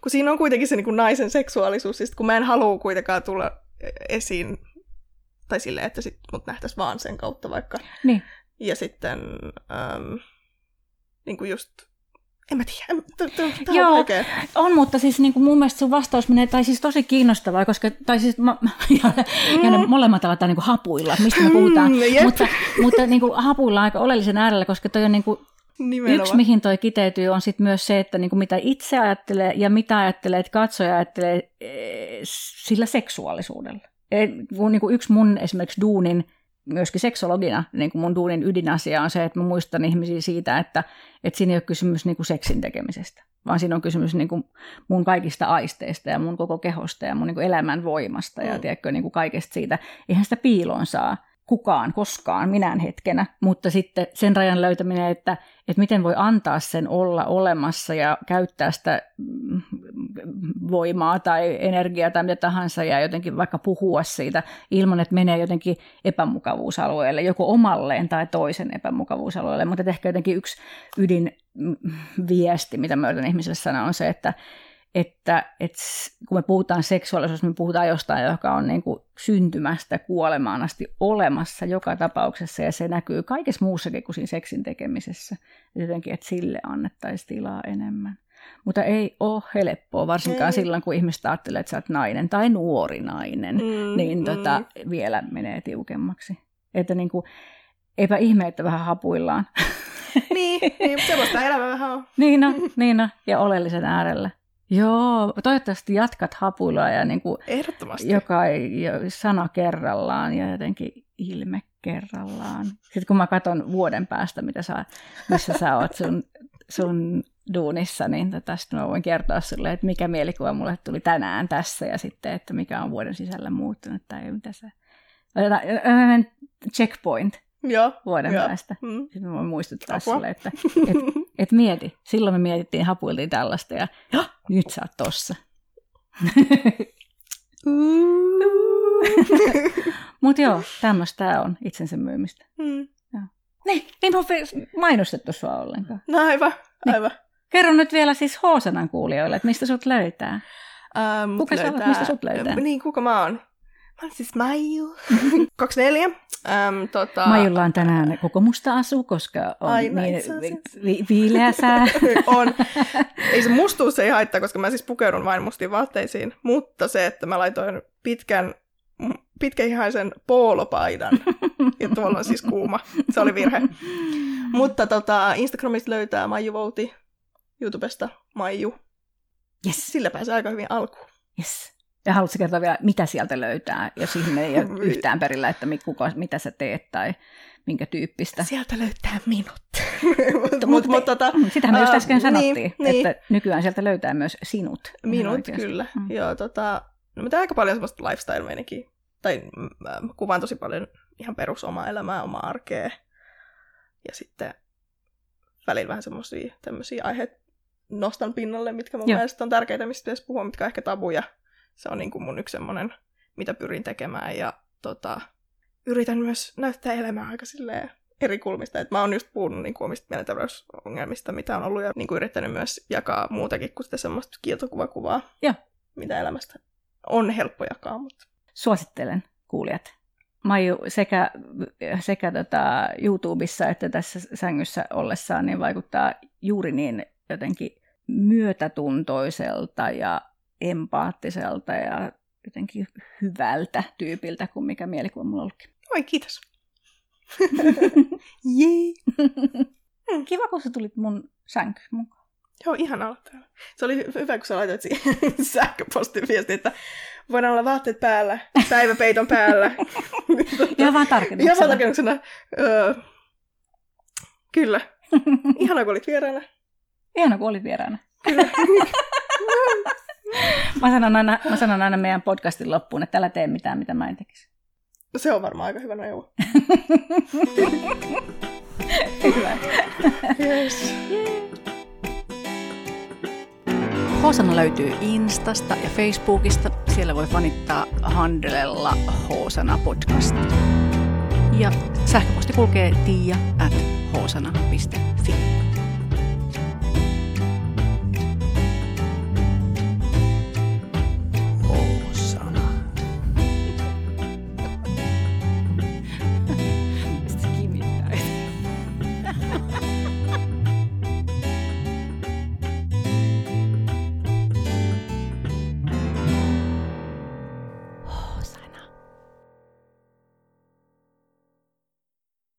[SPEAKER 2] kun siinä on kuitenkin se niin kuin naisen seksuaalisuus, siis kun mä en halua kuitenkaan tulla esiin, tai silleen, että sit mut nähtäisi vaan sen kautta vaikka.
[SPEAKER 1] Niin.
[SPEAKER 2] Ja sitten ähm, niin kuin just en mä tiedä, tämä
[SPEAKER 1] Joo, on vaikea. on, mutta siis niin kuin mun mielestä sun vastaus menee, tai siis tosi kiinnostavaa, koska, tai siis mä, ja, mm. ja ne molemmat aletaan niin kuin hapuilla, mistä me puhutaan, mm, mutta, mutta niin kuin hapuilla aika oleellisen äärellä, koska toi on niin kuin, Yksi, mihin toi kiteytyy, on sitten myös se, että niin kuin mitä itse ajattelee ja mitä ajattelee, että katsoja ajattelee eh, sillä seksuaalisuudella. Et, niin kuin yksi mun esimerkiksi duunin myöskin seksologina, niin kuin mun duunin ydinasia on se, että mä muistan ihmisiä siitä, että, että siinä ei ole kysymys niin kuin seksin tekemisestä, vaan siinä on kysymys niin kuin mun kaikista aisteista ja mun koko kehosta ja mun niin kuin elämän voimasta ja mm. tiedätkö, niin kuin kaikesta siitä. Eihän sitä piiloon saa kukaan koskaan minään hetkenä, mutta sitten sen rajan löytäminen, että, että miten voi antaa sen olla olemassa ja käyttää sitä mm, voimaa tai energiaa tai mitä tahansa ja jotenkin vaikka puhua siitä ilman, että menee jotenkin epämukavuusalueelle, joko omalleen tai toisen epämukavuusalueelle. Mutta ehkä jotenkin yksi ydinviesti, mitä mä yritän ihmisille sanoa, on se, että, että, että kun me puhutaan seksuaalisuudesta, me puhutaan jostain, joka on niin kuin syntymästä kuolemaan asti olemassa joka tapauksessa, ja se näkyy kaikessa muussakin kuin siinä seksin tekemisessä. Jotenkin, että sille annettaisiin tilaa enemmän. Mutta ei ole helppoa, varsinkaan ei. silloin, kun ihmiset ajattelee, että sä oot nainen tai nuori nainen, mm, niin tota, mm. vielä menee tiukemmaksi. Että niin kuin, eipä ihme, että vähän hapuillaan.
[SPEAKER 2] niin, niin sellaista elämää vähän on.
[SPEAKER 1] niin no, niin no, ja oleellisen äärellä. Joo, toivottavasti jatkat hapuilua ja niin kuin
[SPEAKER 2] Ehdottomasti.
[SPEAKER 1] joka sana kerrallaan ja jotenkin ilme kerrallaan. Sitten kun mä katson vuoden päästä, mitä sä, missä sä oot sun, sun duunissa, niin tästä mä voin kertoa sulle, että mikä mielikuva mulle tuli tänään tässä ja sitten, että mikä on vuoden sisällä muuttunut tai mitä se... Checkpoint
[SPEAKER 2] Joo,
[SPEAKER 1] vuoden
[SPEAKER 2] jo.
[SPEAKER 1] päästä. Mm. Sitten mä voin muistuttaa Apua. sulle, että, että Et mieti, silloin me mietittiin, hapuiltiin tällaista ja nyt sä oot tossa. Mutta joo, tämmöistä tää on itsensä myymistä.
[SPEAKER 2] Mm.
[SPEAKER 1] Niin, niin mä mainostettu sua ollenkaan.
[SPEAKER 2] No aivan,
[SPEAKER 1] Niin.
[SPEAKER 2] aivan.
[SPEAKER 1] Kerro nyt vielä siis Hoosanan kuulijoille, että mistä sut löytää.
[SPEAKER 2] Ähm,
[SPEAKER 1] Kuka sä olet? Mistä sut löytää?
[SPEAKER 2] Niin, kuka mä oon? Mä oon siis Maiju. 24. Ähm, tota...
[SPEAKER 1] Maijulla on tänään koko musta asu, koska on
[SPEAKER 2] Aina
[SPEAKER 1] niin vi- viileä sää.
[SPEAKER 2] on. Ei se mustuus ei haittaa, koska mä siis pukeudun vain mustiin vaatteisiin, mutta se, että mä laitoin pitkän, pitkäihaisen poolopaidan, ja tuolla on siis kuuma, se oli virhe. Mutta tota, Instagramista löytää Maiju Vouti, YouTubesta Maiju.
[SPEAKER 1] Yes,
[SPEAKER 2] Sillä pääsee aika hyvin alkuun.
[SPEAKER 1] yes. Ja haluatko kertoa vielä, mitä sieltä löytää, jos ihminen ei ole yhtään perillä, että kuka, mitä sä teet tai minkä tyyppistä.
[SPEAKER 2] Sieltä löytää minut.
[SPEAKER 1] Mutta-
[SPEAKER 2] mut, mut, tota,
[SPEAKER 1] Mm, Sitähän me just äsken sanottiin,
[SPEAKER 2] niin, niin.
[SPEAKER 1] että nykyään sieltä löytää myös sinut.
[SPEAKER 2] Minut, kyllä.
[SPEAKER 1] Mm.
[SPEAKER 2] Mm. Joo, tota, no teen aika paljon semmoista lifestyle-meininkiä. Tai mm, mä mä kuvaan tosi paljon ihan perus omaa elämää, omaa arkea. Ja sitten välillä vähän semmoisia tämmöisiä aiheita nostan pinnalle, mitkä mun
[SPEAKER 1] Joo.
[SPEAKER 2] mielestä on tärkeitä, mistä pitäisi puhua, mitkä on ehkä tabuja. Se on niin kuin mun yksi semmoinen, mitä pyrin tekemään. Ja tota, yritän myös näyttää elämää aika silleen eri kulmista. Et mä oon just puhunut niin kuin omista mielenterveysongelmista, mitä on ollut, ja niin kuin yrittänyt myös jakaa muutakin kuin sitä semmoista kieltokuvakuvaa,
[SPEAKER 1] Joo.
[SPEAKER 2] mitä elämästä on helppo jakaa. Mutta
[SPEAKER 1] Suosittelen kuulijat. Maiju sekä, sekä tota YouTubessa että tässä sängyssä ollessaan niin vaikuttaa juuri niin jotenkin myötätuntoiselta ja empaattiselta ja jotenkin hyvältä tyypiltä kuin mikä mielikuva mulla on ollutkin.
[SPEAKER 2] oi, kiitos. Jee.
[SPEAKER 1] Kiva, kun sä tulit mun sänky mukaan.
[SPEAKER 2] Joo, ihan olla täällä. Se oli hy- hyvä, kun sä laitoit sähköpostiviesti, että voidaan olla vaatteet päällä, päiväpeiton päällä.
[SPEAKER 1] Ihan vaan
[SPEAKER 2] Ihan
[SPEAKER 1] tarkennuksena.
[SPEAKER 2] vaan tarkennuksena. Öö, kyllä. Ihanaa, kun olit vieraana.
[SPEAKER 1] Ihana, kun olit vieraana.
[SPEAKER 2] Kyllä.
[SPEAKER 1] Mä sanon, aina, mä sanon aina meidän podcastin loppuun, että älä tee mitään, mitä mä en tekisi.
[SPEAKER 2] Se on varmaan aika hyvä neuvo.
[SPEAKER 1] Hyvä.
[SPEAKER 2] Yes.
[SPEAKER 1] Hosana löytyy Instasta ja Facebookista. Siellä voi fanittaa handelella Hosana podcast. Ja sähköposti kulkee tiia at hosana.fi.